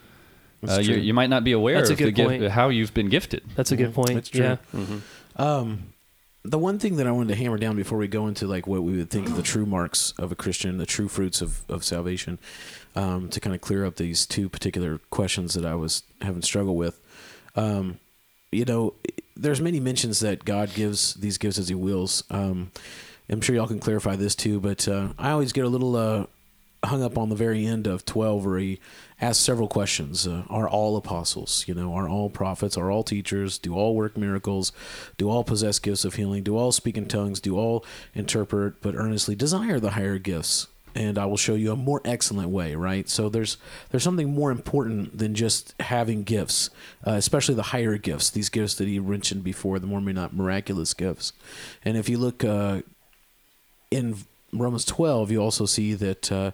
That's uh, you, true. you might not be aware That's a of the good gift how you've been gifted that's a good Mhm. point. That's true. Yeah. Mm-hmm. Um, the one thing that I wanted to hammer down before we go into like what we would think of the true marks of a Christian, the true fruits of, of salvation, um, to kind of clear up these two particular questions that I was having struggle with. Um, you know, there's many mentions that God gives these gifts as He wills. Um, I'm sure y'all can clarify this too, but uh, I always get a little uh, hung up on the very end of 12 where he asks several questions uh, are all apostles you know are all prophets are all teachers do all work miracles do all possess gifts of healing do all speak in tongues do all interpret but earnestly desire the higher gifts and I will show you a more excellent way, right? So there's there's something more important than just having gifts, uh, especially the higher gifts. These gifts that he mentioned before, the more not miraculous gifts. And if you look uh, in Romans 12, you also see that uh,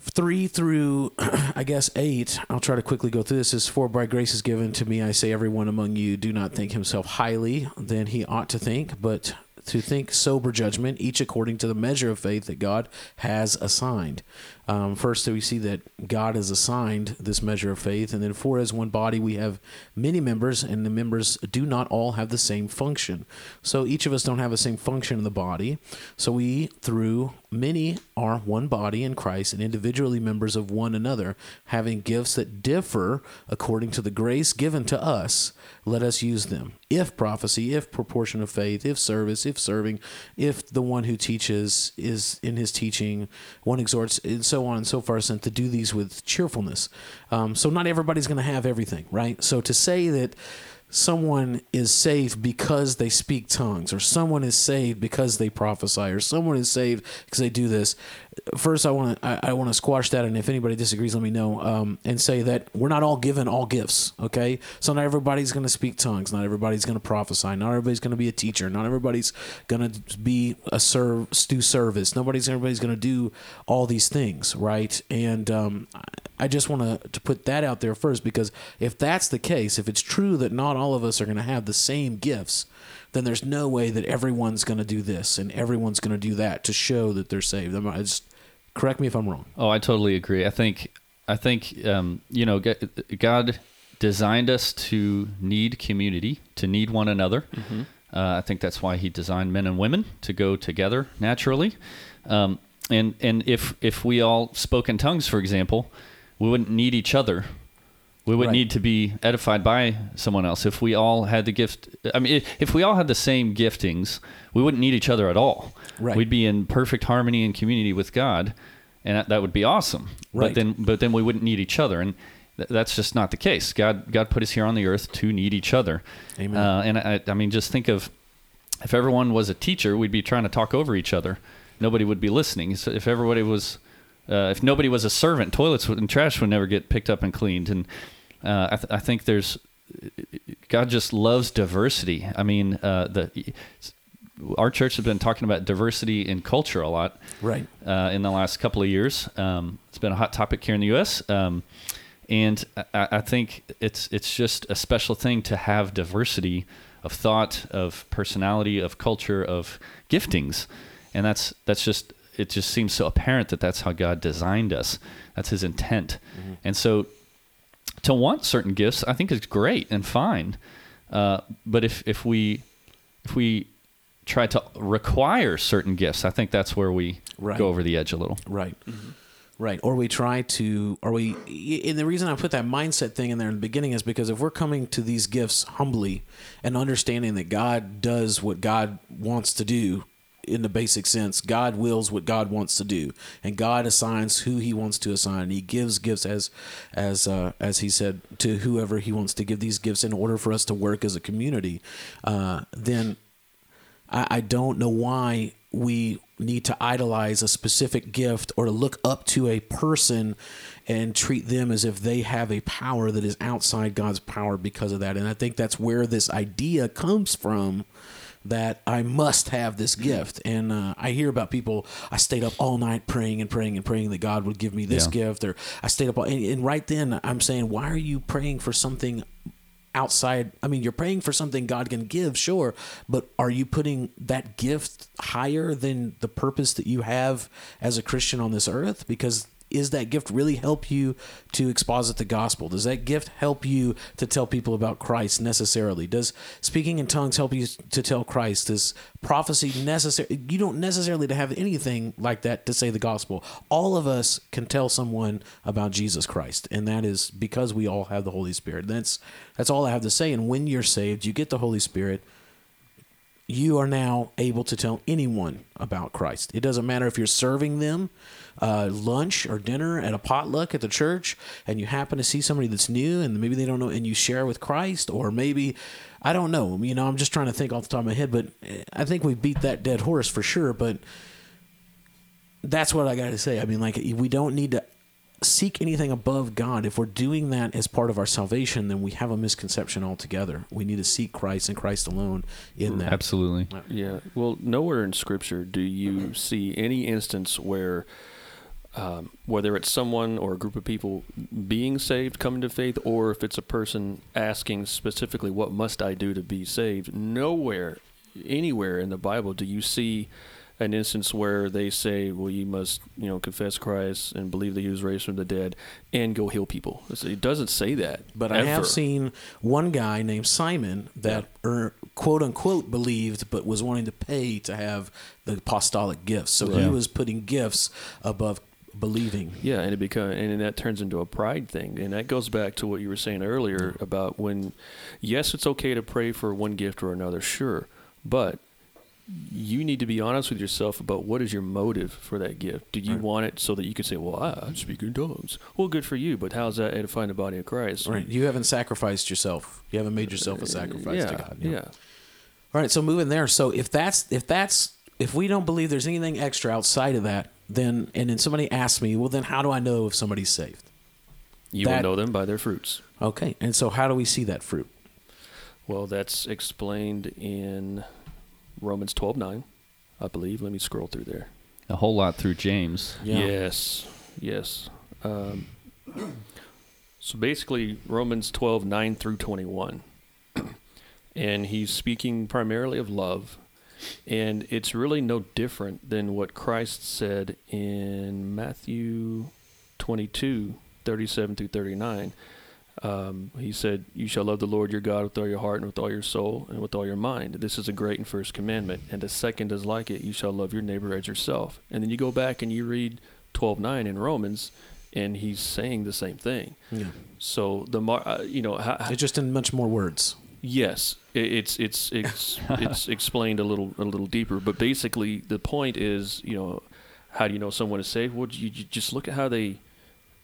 three through, I guess, eight. I'll try to quickly go through this. Is for by grace is given to me. I say, everyone among you do not think himself highly than he ought to think, but to think sober judgment, each according to the measure of faith that God has assigned. Um, first, we see that God has assigned this measure of faith, and then for as one body we have many members, and the members do not all have the same function. So each of us don't have the same function in the body. So we, through many, are one body in Christ, and individually members of one another, having gifts that differ according to the grace given to us. Let us use them. If prophecy, if proportion of faith, if service, if serving, if the one who teaches is in his teaching, one exhorts, and so on and so forth, and to do these with cheerfulness. Um, so not everybody's going to have everything, right? So to say that someone is saved because they speak tongues or someone is saved because they prophesy or someone is saved because they do this. First i want to I, I want to squash that and if anybody disagrees let me know um, and say that we're not all given all gifts okay? So not everybody's going to speak tongues not everybody's going to prophesy not everybody's going to be a teacher not everybody's going to be a serve do service nobody's everybody's going to do all these things right? And um, I just want to to put that out there first because if that's the case, if it's true that not all of us are going to have the same gifts, then there's no way that everyone's going to do this and everyone's going to do that to show that they're saved. I'm, I just correct me if I'm wrong. Oh, I totally agree. I think I think um, you know God designed us to need community, to need one another. Mm-hmm. Uh, I think that's why he designed men and women to go together naturally. Um, and and if if we all spoke in tongues, for example, we wouldn't need each other. We would Right. need to be edified by someone else. If we all had the gift, I mean, if, we all had the same giftings, we wouldn't need each other at all. Right. We'd be in perfect harmony and community with God, and that, that would be awesome. Right. But then, but then we wouldn't need each other, and th- that's just not the case. God, God put us here on the earth to need each other. Amen. Uh, and I, I mean, just think of if everyone was a teacher, we'd be trying to talk over each other. Nobody would be listening. So if everybody was, uh, if nobody was a servant, toilets and trash would never get picked up and cleaned. And uh, I, th- I think there's God just loves diversity. I mean, uh, the our church has been talking about diversity in culture a lot Right. uh, in the last couple of years. Um, it's been a hot topic here in the U.S. Um, and I, I think it's it's just a special thing to have diversity of thought, of personality, of culture, of giftings, and that's that's just it. Just seems so apparent that that's how God designed us. That's His intent, and so to want certain gifts, I think is great and fine. Uh, but if if we if we try to require certain gifts, I think that's where we Right. go over the edge a little. Right. Right. Or we try to, or we, and the reason I put that mindset thing in there in the beginning is because if we're coming to these gifts humbly and understanding that God does what God wants to do in the basic sense, God wills what God wants to do, and God assigns who He wants to assign. He gives gifts as, as, uh, as He said to whoever He wants to give these gifts in order for us to work as a community. Uh, then I, I don't know why we need to idolize a specific gift or to look up to a person and treat them as if they have a power that is outside God's power because of that. And I think that's where this idea comes from that I must have this gift. And uh, I hear about people, I stayed up all night praying and praying and praying that God would give me this Yeah. gift, or I stayed up, all, and, and right then I'm saying, why are you praying for something outside i mean you're praying for something god can give sure but are you putting that gift higher than the purpose that you have as a christian on this earth because is that gift really help you to exposit the gospel? Does that gift help you to tell people about christ necessarily? Does speaking in tongues help you to tell christ? Does prophecy necessary you don't necessarily to have anything like that to say the gospel. All of us can tell someone about jesus christ and that is because we all have the holy spirit. That's that's all i have to say. And when you're saved you get the holy spirit you are now able to tell anyone about Christ. It doesn't matter if you're serving them uh, lunch or dinner at a potluck at the church and you happen to see somebody that's new and maybe they don't know and you share with Christ, or maybe, I don't know, you know, I'm just trying to think off the top of my head, but eh, I think we beat that dead horse for sure. But that's what I got to say. I mean, like, we don't need to seek anything above God. If we're doing that as part of our salvation, then we have a misconception altogether. We need to seek Christ and Christ alone in that. Absolutely. Yeah. Well, nowhere in Scripture do you see any instance where, um, whether it's someone or a group of people being saved, coming to faith, or if it's a person asking specifically, "What must I do to be saved?" Nowhere, anywhere in the Bible do you see an instance where they say, "Well, you must, you know, confess Christ and believe that He was raised from the dead and go heal people." It doesn't say that. But I have seen one guy named Simon that er, quote unquote believed, but was wanting to pay to have the apostolic gifts. So he was putting gifts above believing. Yeah, and it become and that turns into a pride thing, and that goes back to what you were saying earlier about when, yes, it's okay to pray for one gift or another, sure, but you need to be honest with yourself about what is your motive for that gift. Do you Right. want it so that you can say, "Well, I, I speak in tongues"? Well, good for you, but how's that edifying the body of Christ? Right. You haven't sacrificed yourself. You haven't made yourself a uh, sacrifice yeah, to God. Yeah. All right. So moving there. So if that's if that's if we don't believe there's anything extra outside of that, then and then somebody asks me, well, then how do I know if somebody's saved? You That- will know them by their fruits. Okay. And so how do we see that fruit? Well, that's explained in Romans twelve nine, I believe. Let me scroll through there. A whole lot through James. Yeah. Yes, yes. Um, so basically, Romans 12, 9 through 21. and he's speaking primarily of love. And it's really no different than what Christ said in Matthew 22, 37 through 39. Um, he said, "You shall love the Lord your God with all your heart and with all your soul and with all your mind. This is a great and first commandment, and a second is like it: you shall love your neighbor as yourself." And then you go back and you read twelve nine in Romans, and he's saying the same thing. Yeah. So the mar- uh, you know how, It's just in much more words. Yes, it- it's it's it's it's explained a little a little deeper, but basically the point is, you know, how do you know someone is saved? Well, you, you just look at how they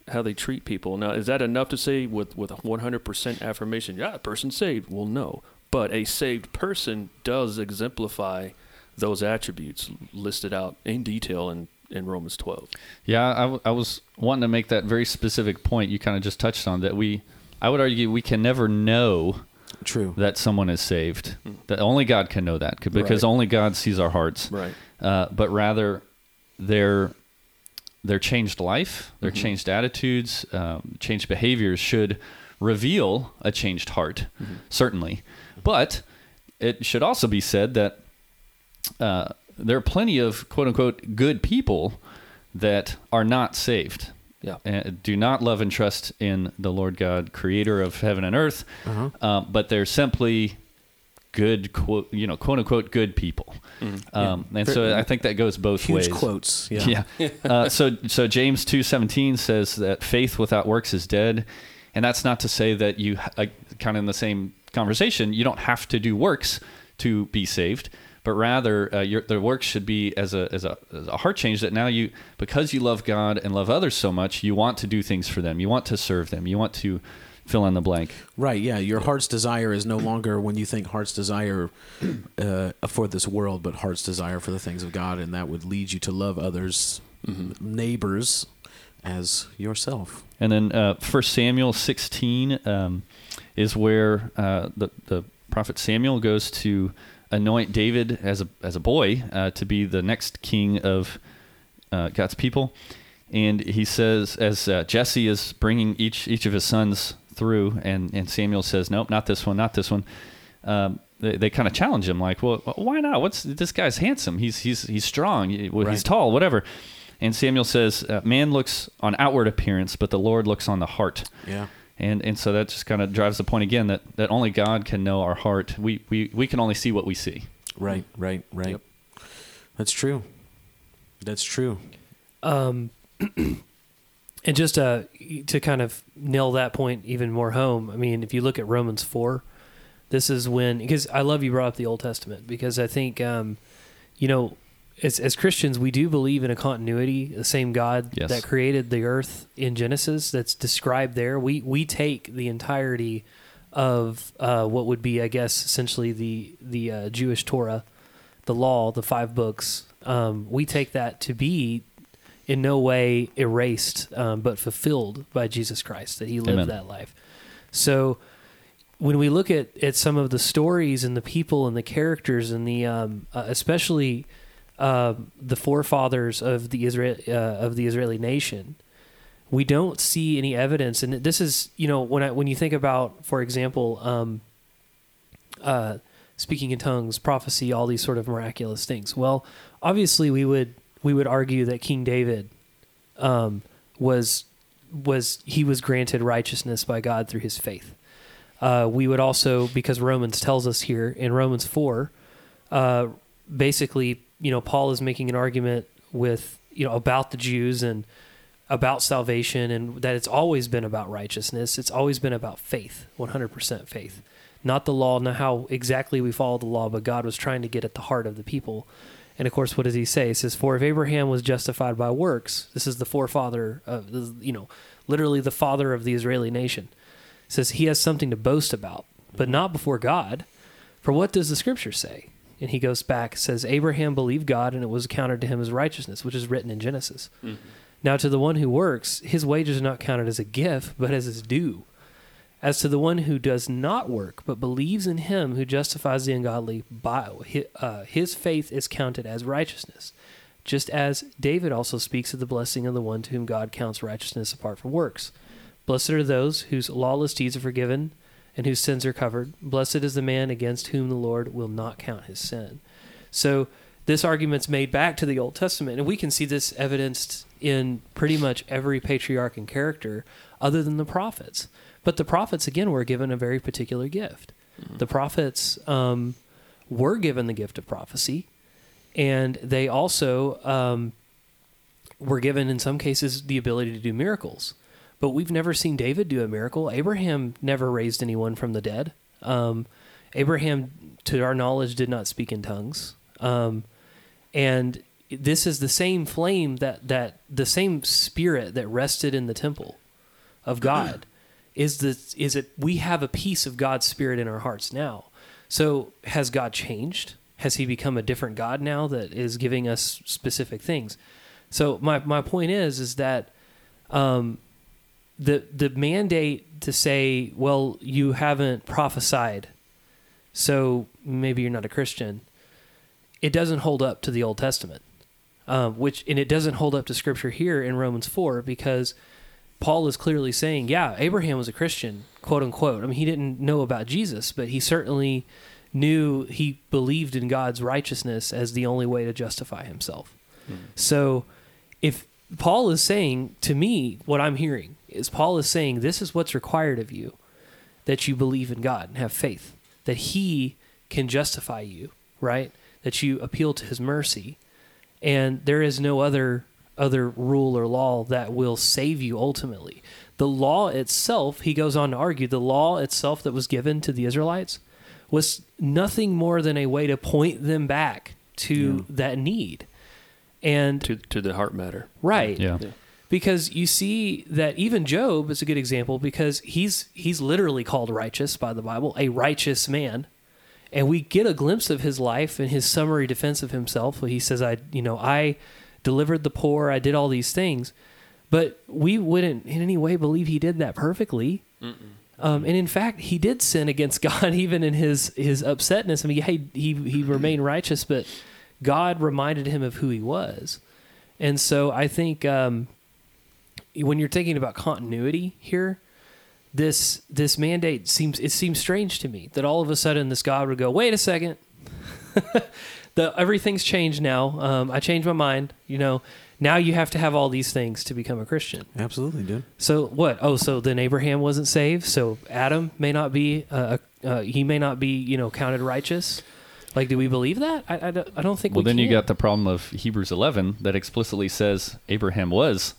how they treat people. Now, is that enough to say with with 100% affirmation? Yeah, a person's saved. Well, no, but a saved person does exemplify those attributes listed out in detail in in Romans 12. Yeah, I, w- I was wanting to make that very specific point you kind of just touched on that we, I would argue, we can never know True. that someone is saved. That only God can know that because Right. only God sees our hearts. Right. Uh, but rather, their their changed life, their Mm-hmm. changed attitudes, um, changed behaviors should reveal a changed heart, Mm-hmm. certainly. But it should also be said that uh, there are plenty of quote unquote good people that are not saved. Yeah. And do not love and trust in the Lord God, creator of heaven and earth, Uh-huh. um, but they're simply good, quote, you know, quote unquote, good people. Um, And so I think that goes both ways. Huge ways. quotes. Yeah. Yeah. uh, so so James two seventeen says that faith without works is dead, and that's not to say that you uh, kind of in the same conversation you don't have to do works to be saved, but rather uh, your the works should be as a as a as a heart change that now you because you love God and love others so much you want to do things for them, you want to serve them, you want to fill in the blank. Right. Yeah. Your heart's desire is no longer when you think heart's desire uh, for this world, but heart's desire for the things of God, and that would lead you to love others, neighbors, as yourself. And then uh, First Samuel 16 um, is where uh, the the prophet Samuel goes to anoint David as a as a boy uh, to be the next king of uh, God's people. And he says, as uh, Jesse is bringing each each of his sons through, and, and Samuel says, "Nope, not this one, not this one." Um, they, they kind of challenge him, like, "Well, why not? What's this guy's handsome? He's he's he's strong. He's Right. tall, whatever." And Samuel says, uh, "Man looks on outward appearance, but the Lord looks on the heart." Yeah. And and so that just kind of drives the point again that, that only God can know our heart. We, we we can only see what we see. Right. Right. Right. Yep. That's true. That's true. Um, and just uh, to kind of nail that point even more home, I mean, if you look at Romans 4, this is when, because I love you brought up the Old Testament, because I think, um, you know, as, as Christians, we do believe in a continuity, the same God Yes. that created the earth in Genesis that's described there. We, we take the entirety of uh, what would be, I guess, essentially the, the uh, Jewish Torah, the law, the five books. Um, we take that to be in no way erased, um, but fulfilled by Jesus Christ, that he lived Amen. that life. So when we look at, at some of the stories and the people and the characters and the, um, uh, especially uh, the forefathers of the Israel uh, of the Israeli nation, we don't see any evidence. And this is, you know, when I when you think about, for example, um, uh, speaking in tongues, prophecy, all these sort of miraculous things. Well, obviously, we would we would argue that King David um, was was he was granted righteousness by God through his faith. Uh, we would also, because Romans tells us here in Romans four, uh, basically, you know, Paul is making an argument with you know about the Jews and about salvation and that it's always been about righteousness. It's always been about faith, 100% faith. Not the law, not how exactly we follow the law, but God was trying to get at the heart of the people. And of course, what does he say? He says, For if Abraham was justified by works, this is the forefather of, you know, literally the father of the Israeli nation. He says he has something to boast about, but not before God. For what does the scripture say? And he goes back, says, Abraham believed God, and it was accounted to him as righteousness, which is written in Genesis. Mm-hmm. Now, to the one who works, his wages are not counted as a gift, but as his due. As to the one who does not work, but believes in him who justifies the ungodly, by, uh, his faith is counted as righteousness. Just as David also speaks of the blessing of the one to whom God counts righteousness apart from works. Blessed are those whose lawless deeds are forgiven and whose sins are covered. Blessed is the man against whom the Lord will not count his sin. So this argument's made back to the Old Testament, and we can see this evidenced in pretty much every patriarch and character other than the prophets. But the prophets again were given a very particular gift. The prophets um, were given the gift of prophecy, and they also um, were given, in some cases, the ability to do miracles. But we've never seen David do a miracle. Abraham never raised anyone from the dead. Um, Abraham, to our knowledge, did not speak in tongues. Um, and this is the same flame that, that the same spirit that rested in the temple of God is the is it we have a piece of God's spirit in our hearts now. So has God changed? Has he become a different God now that is giving us specific things? So my, my point is is that um, the the mandate to say, well, you haven't prophesied, so maybe you're not a Christian. It doesn't hold up to the Old Testament, um, which and it doesn't hold up to Scripture here in Romans four because Paul is clearly saying, yeah, Abraham was a Christian, quote unquote. I mean, he didn't know about Jesus, but he certainly knew he believed in God's righteousness as the only way to justify himself. Hmm. So if Paul is saying to me, what I'm hearing is Paul is saying, this is what's required of you that you believe in God and have faith, that he can justify you, right? That you appeal to his mercy. And there is no other other rule or law that will save you ultimately. The law itself, he goes on to argue, the law itself that was given to the Israelites was nothing more than a way to point them back to that need. And to to the heart matter. right. Yeah. Because you see that even Job is a good example because he's he's literally called righteous by the Bible, a righteous man. And we get a glimpse of his life and his summary defense of himself. He says, I you know, I delivered the poor, I did all these things. But we wouldn't in any way believe he did that perfectly. Um, and in fact, he did sin against God even in his his upsetness. I mean, he he he remained righteous, but God reminded him of who he was. And so I think um, when you're thinking about continuity here, this this mandate seems it seems strange to me that all of a sudden this God would go, wait a second, the everything's changed now. Um, I changed my mind. You know, now you have to have all these things to become a Christian. Absolutely, dude. So what? Oh, so then Abraham wasn't saved. So Adam may not be. Uh, uh, he may not be. You know, counted righteous. Like, do we believe that? I, I, don't, I don't think. Well, we then you got the problem of Hebrews 11 that explicitly says Abraham was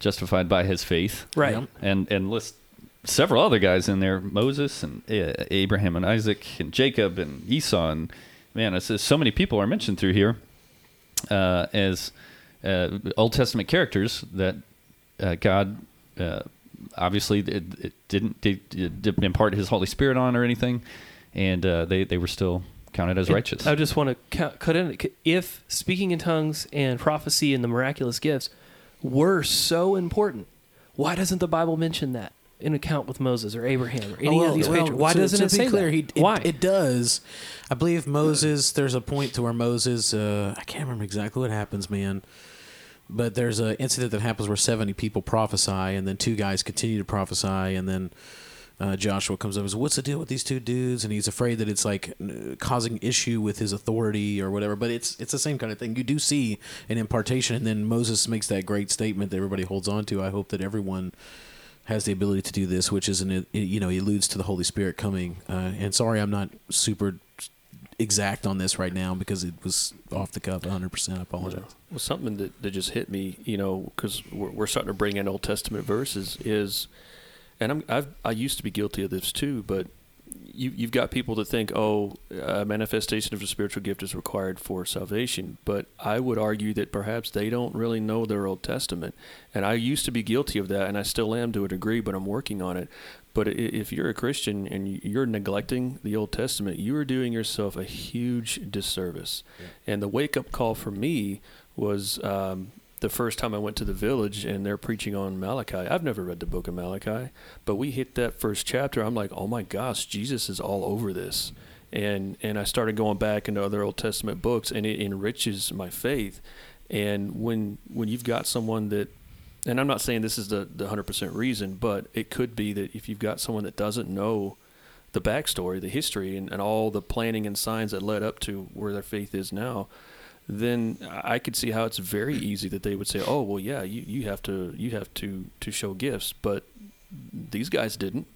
justified by his faith, right. Yep. and and lists several other guys in there: Moses and uh, Abraham and Isaac and Jacob and Esau and man, it's, it's so many people are mentioned through here uh, as uh, Old Testament characters that uh, God uh, obviously it, it didn't, did, didn't impart His Holy Spirit on or anything, and uh, they they were still counted as righteous. I just want to cut in. If speaking in tongues and prophecy and the miraculous gifts were so important, why doesn't the Bible mention that in account with Moses or Abraham or any Oh, well, of these well, patriarchs? Why to- doesn't it be say clear, that? He, it, why? It does. I believe Moses. There's a point to where Moses. Uh, I can't remember exactly what happens, man. But there's an incident that happens where 70 people prophesy, and then two guys continue to prophesy, and then uh, Joshua comes up and says, "What's the deal with these two dudes?" And he's afraid that it's like causing issue with his authority or whatever. But it's it's the same kind of thing. You do see an impartation, and then Moses makes that great statement that everybody holds on to. I hope that everyone has the ability to do this, which is an you know alludes to the Holy Spirit coming. Uh, and sorry, I'm not super exact on this right now because it was off the cuff 100. percent I apologize. Well, something that, that just hit me, you know, because we're, we're starting to bring in Old Testament verses is, and I'm I've, I used to be guilty of this too, but you you've got people that think, oh, a manifestation of a spiritual gift is required for salvation, but I would argue that perhaps they don't really know their Old Testament, and I used to be guilty of that, and I still am to a degree, but I'm working on it. But if you're a Christian and you're neglecting the Old Testament, you are doing yourself a huge disservice. And the wake up call for me was um, the first time I went to the village and they're preaching on Malachi. I've never read the book of Malachi, but we hit that first chapter. I'm like, oh my gosh, Jesus is all over this. And, and I started going back into other Old Testament books and it enriches my faith. And when, when you've got someone that and I'm not saying this is the, the 100% reason, but it could be that if you've got someone that doesn't know the backstory, the history, and, and all the planning and signs that led up to where their faith is now, then I could see how it's very easy that they would say, "Oh, well, yeah, you, you have to you have to to show gifts," but these guys didn't.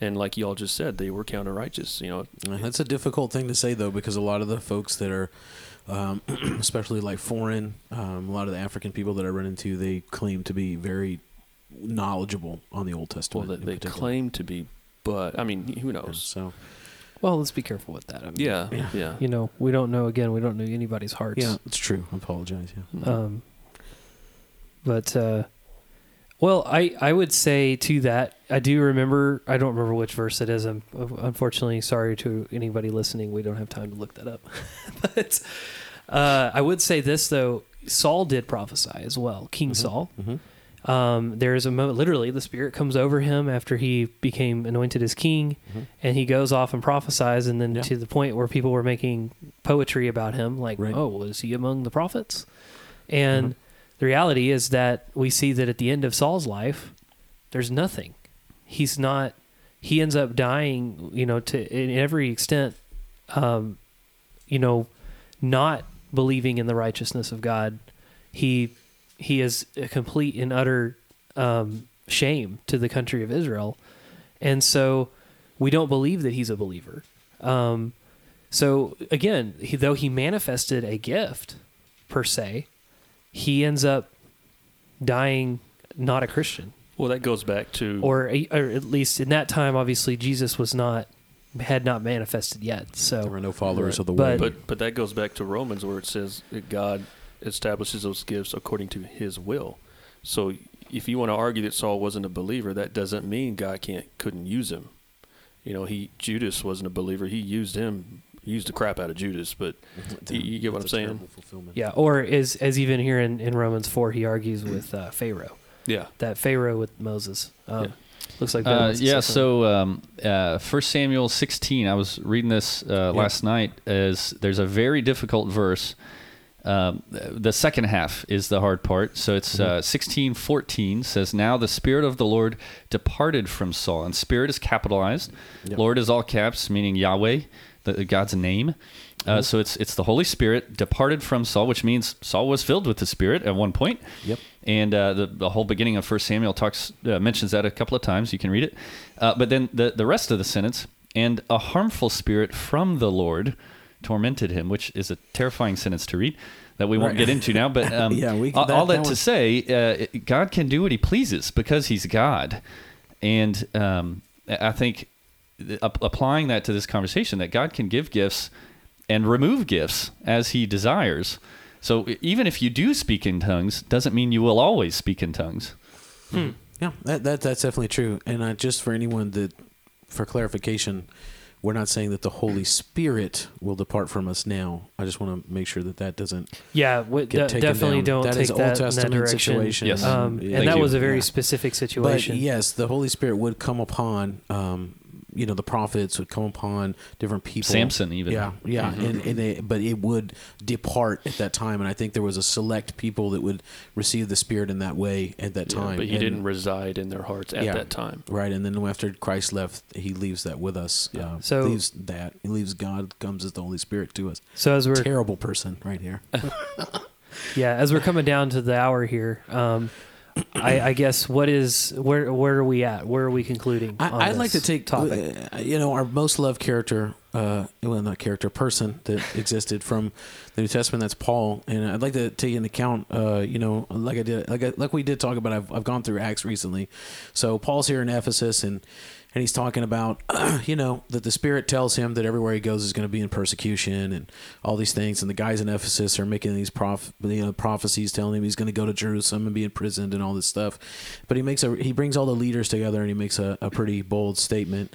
and like y'all just said, they were counter righteous. You know, That's a difficult thing to say though, because a lot of the folks that are, um, especially like foreign, um, a lot of the African people that I run into, they claim to be very knowledgeable on the Old well, Testament. they, in they claim to be, but I mean, who Yeah, knows? So Well, let's be careful with that. I mean, Yeah, Yeah. yeah. You know, we don't know. Again, we don't know anybody's hearts. yeah, it's true. I apologize. Yeah. Um, but uh, well, I I would say to that I do remember. I don't remember which verse it is. I'm unfortunately sorry to anybody listening. We don't have time to look that up. but uh, I would say this though. Saul did prophesy as well. King Saul. Mm-hmm. Um, there is a moment, literally, the Spirit comes over him after he became anointed as king, Mhm. and he goes off and prophesies, and then Yeah. to the point where people were making poetry about him, like, Right. "Oh, was he among the prophets?" And Mhm. the reality is that we see that at the end of Saul's life, there's nothing. He's not. He ends up dying, you know, to in every extent, um, you know, not believing in the righteousness of God. He he is a complete and utter um, shame to the country of Israel, and so we don't believe that he's a believer. Um, so again, he, though he manifested a gift per se, he ends up dying not a Christian, Well, that goes back to or or at least in that time, obviously Jesus was not had not manifested yet. So There were no followers Right. of the way. But but that goes back to Romans where it says that God establishes those gifts according to His will. So if you want to argue that Saul wasn't a believer, that doesn't mean God can't couldn't use him. You know, he Judas wasn't a believer. He used him, he used the crap out of Judas. But you- you get what It's I'm saying? yeah, or as as even here in, in Romans four, he argues with uh, Pharaoh yeah, that Pharaoh with Moses. Um, Yeah. Looks like Ben Uh, yeah, say something. so um, uh, 1 Samuel 16, I was reading this uh, last night, as there's a very difficult verse. Um, the second half is the hard part. So it's uh, 16 14 says, Now the Spirit of the Lord departed from Saul. And Spirit is capitalized. Yep. Lord is all caps, meaning Yahweh, the, God's name. Uh, so it's it's the Holy Spirit departed from Saul, which means Saul was filled with the Spirit at one point. Yep. And uh, the the whole beginning of First Samuel talks uh, mentions that a couple of times. You can read it, uh, but then the the rest of the sentence and a harmful spirit from the Lord tormented him, which is a terrifying sentence to read that we won't Right. get into now. But um, Yeah, we- all, that- all that, that to one- say, uh, God can do what He pleases because He's God, and um, I think applying that to this conversation that God can give gifts and remove gifts as he desires. So even if you do speak in tongues, doesn't mean you will always speak in tongues. Yeah, that, that that's definitely true. And uh, just for anyone that, for clarification, we're not saying that the Holy Spirit will depart from us now. I just want to make sure that that doesn't yeah, w- get de- taken definitely down. don't That take is that Old in that Testament direction. situation. Yes. Um, Yeah. and that you. was a very Yeah. specific But situation. yes, the Holy Spirit would come upon, um, you know, the prophets would come upon different people. Samson, even. Yeah, yeah, and, and they, but it would depart at that time, and I think there was a select people that would receive the Spirit in that way at that yeah, time. but he And- didn't reside in their hearts at Yeah. that time. Right, and then after Christ left, He leaves that with us. Yeah. Uh, So- leaves that He leaves God comes as the Holy Spirit to us. So as we're Terrible person, right here. yeah, as we're coming down to the hour here, um, I, I guess what is where where are we at? Where are we concluding? on I, I'd like to take, topic. uh, you know, our most loved character, uh, well, not character, person that existed from the New Testament. That's Paul, and I'd like to take into account, uh, you know, like I did, like I, like we did talk about. I've I've gone through Acts recently, so Paul's here in Ephesus, and and he's talking about, you know, that the Spirit tells him that everywhere he goes is going to be in persecution and all these things, and the guys in Ephesus are making these prof, you know, prophecies telling him he's going to go to Jerusalem and be imprisoned and all this stuff, but he makes a he brings all the leaders together and he makes a, a pretty bold statement.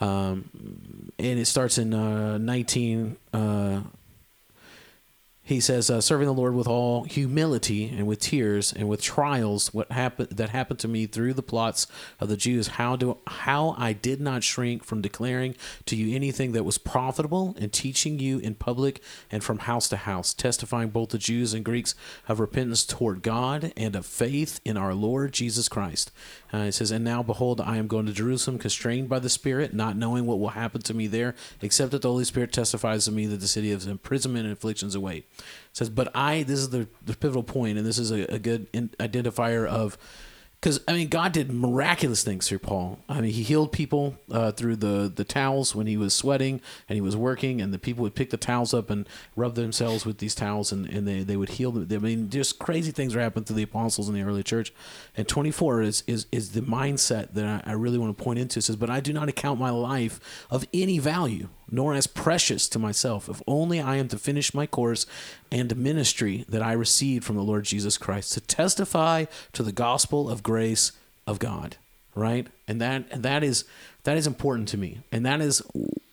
Um, and it starts in uh, 19. Uh, he says, uh, "Serving the Lord with all humility and with tears and with trials, what happened that happened to me through the plots of the Jews. How do how I did not shrink from declaring to you anything that was profitable and teaching you in public and from house to house, testifying both to Jews and Greeks of repentance toward God and of faith in our Lord Jesus Christ." Uh, it says, "And now behold, I am going to Jerusalem, constrained by the Spirit, not knowing what will happen to me there, except that the Holy Spirit testifies to me that the city of imprisonment and afflictions await." It says, "But I." This is the, the pivotal point, and this is a, a good in, identifier of because I mean, God did miraculous things through Paul. I mean, he healed people uh, through the the towels when he was sweating and he was working, and the people would pick the towels up and rub themselves with these towels, and, and they, they would heal them. I mean, just crazy things were happening to the apostles in the early church. And 24 is is, is the mindset that I, I really want to point into. It says, "But I do not account my life of any value." Nor as precious to myself, if only I am to finish my course and ministry that I received from the Lord Jesus Christ to testify to the gospel of grace of God, right? And that and that is that is important to me. And that is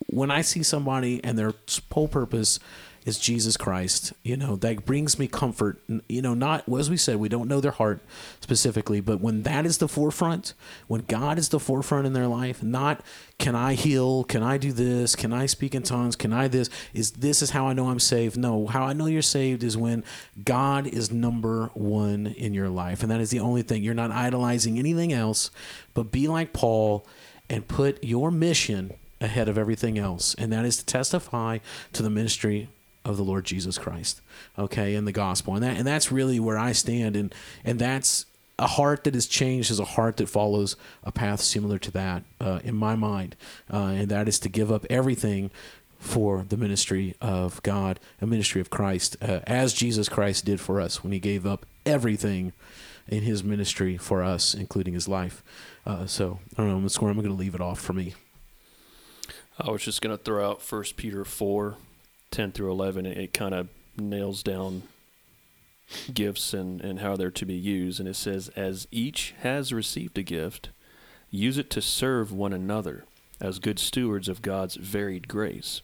when I see somebody and their whole purpose is Jesus Christ, you know, that brings me comfort. You know, not as we said, we don't know their heart specifically, but when that is the forefront, when God is the forefront in their life, not can I heal, can I do this, can I speak in tongues, can I this, is this is how I know I'm saved. No, how I know you're saved is when God is number one in your life. And that is the only thing. You're not idolizing anything else, but be like Paul and put your mission ahead of everything else. And that is to testify to the ministry of the Lord Jesus Christ. Okay, and the gospel. And that and that's really where I stand and and that's a heart that is changed is a heart that follows a path similar to that uh, in my mind, uh, and that is to give up everything for the ministry of God, a ministry of Christ, uh, as Jesus Christ did for us when He gave up everything in His ministry for us, including His life. Uh, so I don't know, I'm going to leave it off for me. I was just going to throw out First Peter four 10 through 11, it, it kind of nails down gifts and, and how they're to be used. And it says, As each has received a gift, use it to serve one another as good stewards of God's varied grace.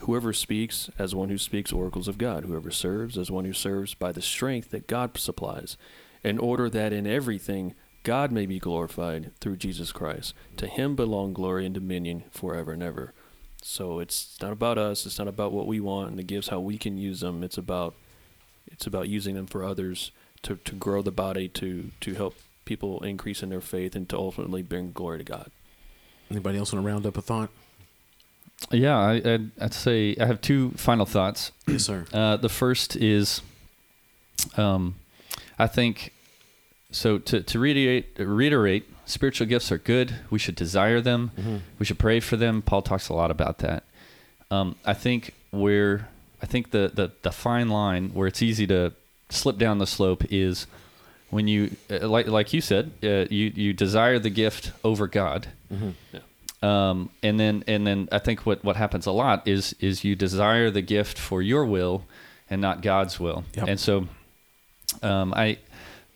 Whoever speaks, as one who speaks oracles of God. Whoever serves, as one who serves by the strength that God supplies, in order that in everything God may be glorified through Jesus Christ. To him belong glory and dominion forever and ever. So it's not about us. It's not about what we want and the gifts, how we can use them. It's about it's about using them for others to, to grow the body, to to help people increase in their faith, and to ultimately bring glory to God. Anybody else want to round up a thought? Yeah, I, I'd, I'd say I have two final thoughts. Yes, sir. Uh, the first is, um, I think, so to to reiterate reiterate spiritual gifts are good. We should desire them. Mm-hmm. We should pray for them. Paul talks a lot about that. Um, I think where I think the, the the fine line where it's easy to slip down the slope is when you uh, like like you said uh, you you desire the gift over God. Mm-hmm. Yeah. Um, and then and then I think what what happens a lot is is you desire the gift for your will and not God's will. Yep. And so um, I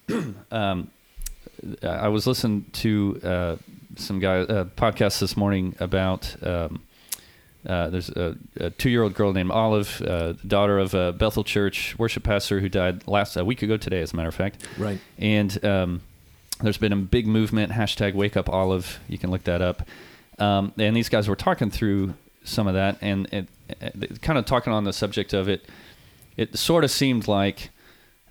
um, I was listening to uh, some guy uh, podcast this morning about um, uh, there's a, a, two-year-old girl named Olive, uh, daughter of a Bethel Church worship pastor who died last a week ago today, as a matter of fact. Right. And um, there's been a big movement hashtag Wake Up Olive. You can look that up. Um, and these guys were talking through some of that and, and, and kind of talking on the subject of it. It sort of seemed like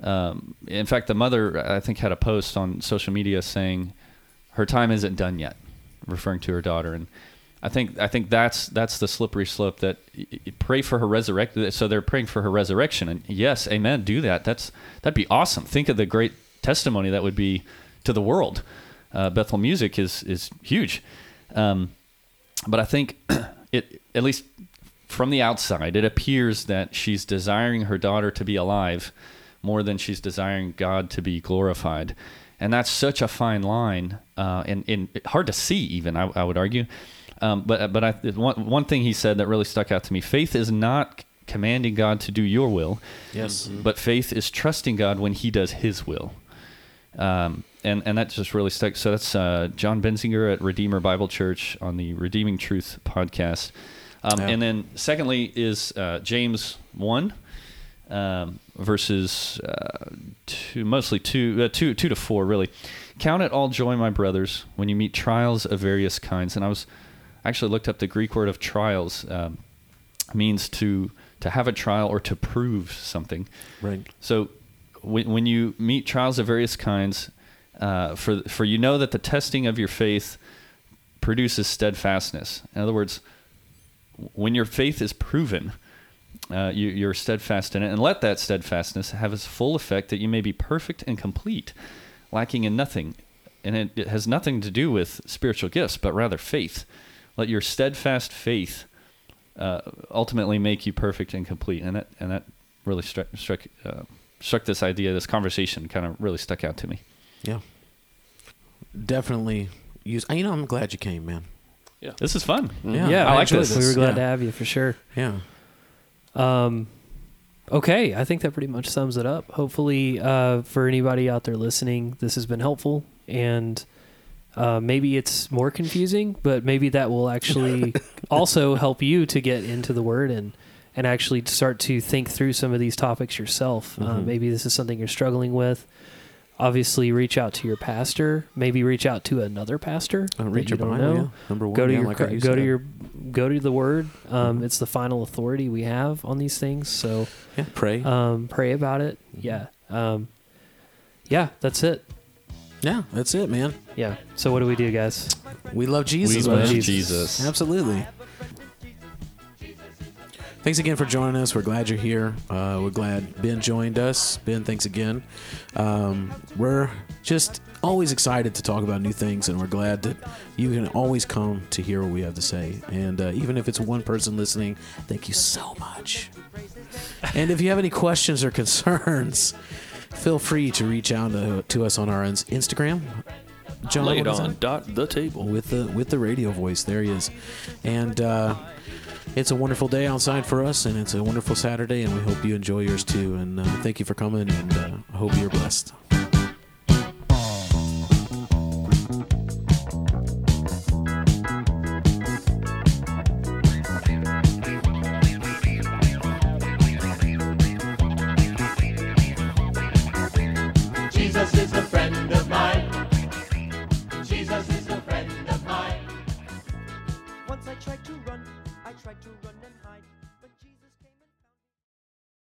um, in fact, the mother, I think, had a post on social media saying her time isn't done yet, referring to her daughter. And I think I think that's that's the slippery slope that you pray for her resurrection. So they're praying for her resurrection, and yes, amen. Do that. That's that'd be awesome. Think of the great testimony that would be to the world. Uh, Bethel Music is is huge, um, but I think it at least from the outside, it appears that she's desiring her daughter to be alive more than she's desiring God to be glorified. And that's such a fine line, uh, and, and hard to see, even, I, I would argue. Um, but but I, one, one thing he said that really stuck out to me faith is not commanding God to do your will. Yes. Mm-hmm. But faith is trusting God when he does his will. Um, and, and that just really stuck. So that's uh, John Benzinger at Redeemer Bible Church on the Redeeming Truth podcast. Um, yeah. And then, secondly, is uh, James 1 um, verses uh, two, mostly two, uh, two, two to four, really. Count it all joy, my brothers, when you meet trials of various kinds. And I was actually looked up the Greek word of trials um, means to to have a trial or to prove something. Right. So when when you meet trials of various kinds, uh, for for you know that the testing of your faith produces steadfastness. In other words, when your faith is proven uh, you, are steadfast in it, and let that steadfastness have its full effect, that you may be perfect and complete, lacking in nothing. And it, it has nothing to do with spiritual gifts, but rather faith. Let your steadfast faith uh, ultimately make you perfect and complete. And that, and that really struck, struck, uh, struck this idea, this conversation kind of really stuck out to me. Yeah. Definitely use. You know, I'm glad you came, man. Yeah. This is fun. Yeah, yeah, I like enjoyed this. We were glad Yeah. to have you for sure. Yeah. Um, okay, I think that pretty much sums it up. Hopefully, uh, for anybody out there listening, this has been helpful, and uh, maybe it's more confusing, but maybe that will actually also help you to get into the word and and actually start to think through some of these topics yourself. Uh, Mhm. maybe this is something you're struggling with. Obviously, reach out to your pastor. Maybe reach out to another pastor. Uh, that read you your don't Bible. know Yeah. Number one. go to yeah, your like what you go to your go to the word um, Mhm. it's the final authority we have on these things so Yeah. Pray. um, pray about it Mhm. yeah um, yeah that's it yeah. That's it, man. yeah so what do we do guys We love Jesus. We love man. Jesus. Absolutely. Thanks again for joining us. We're glad you're here. Uh, we're glad Ben joined us. Ben, thanks again. Um, we're just always excited to talk about new things, and we're glad that you can always come to hear what we have to say. And uh, even if it's one person listening, thank you so much. And if you have any questions or concerns, feel free to reach out to, to us on our Instagram. John, Laid on dot the table. with the with the radio voice. There he is, and uh, it's a wonderful day outside for us, and it's a wonderful Saturday, and we hope you enjoy yours too. And uh, thank you for coming, and uh, I hope you're blessed.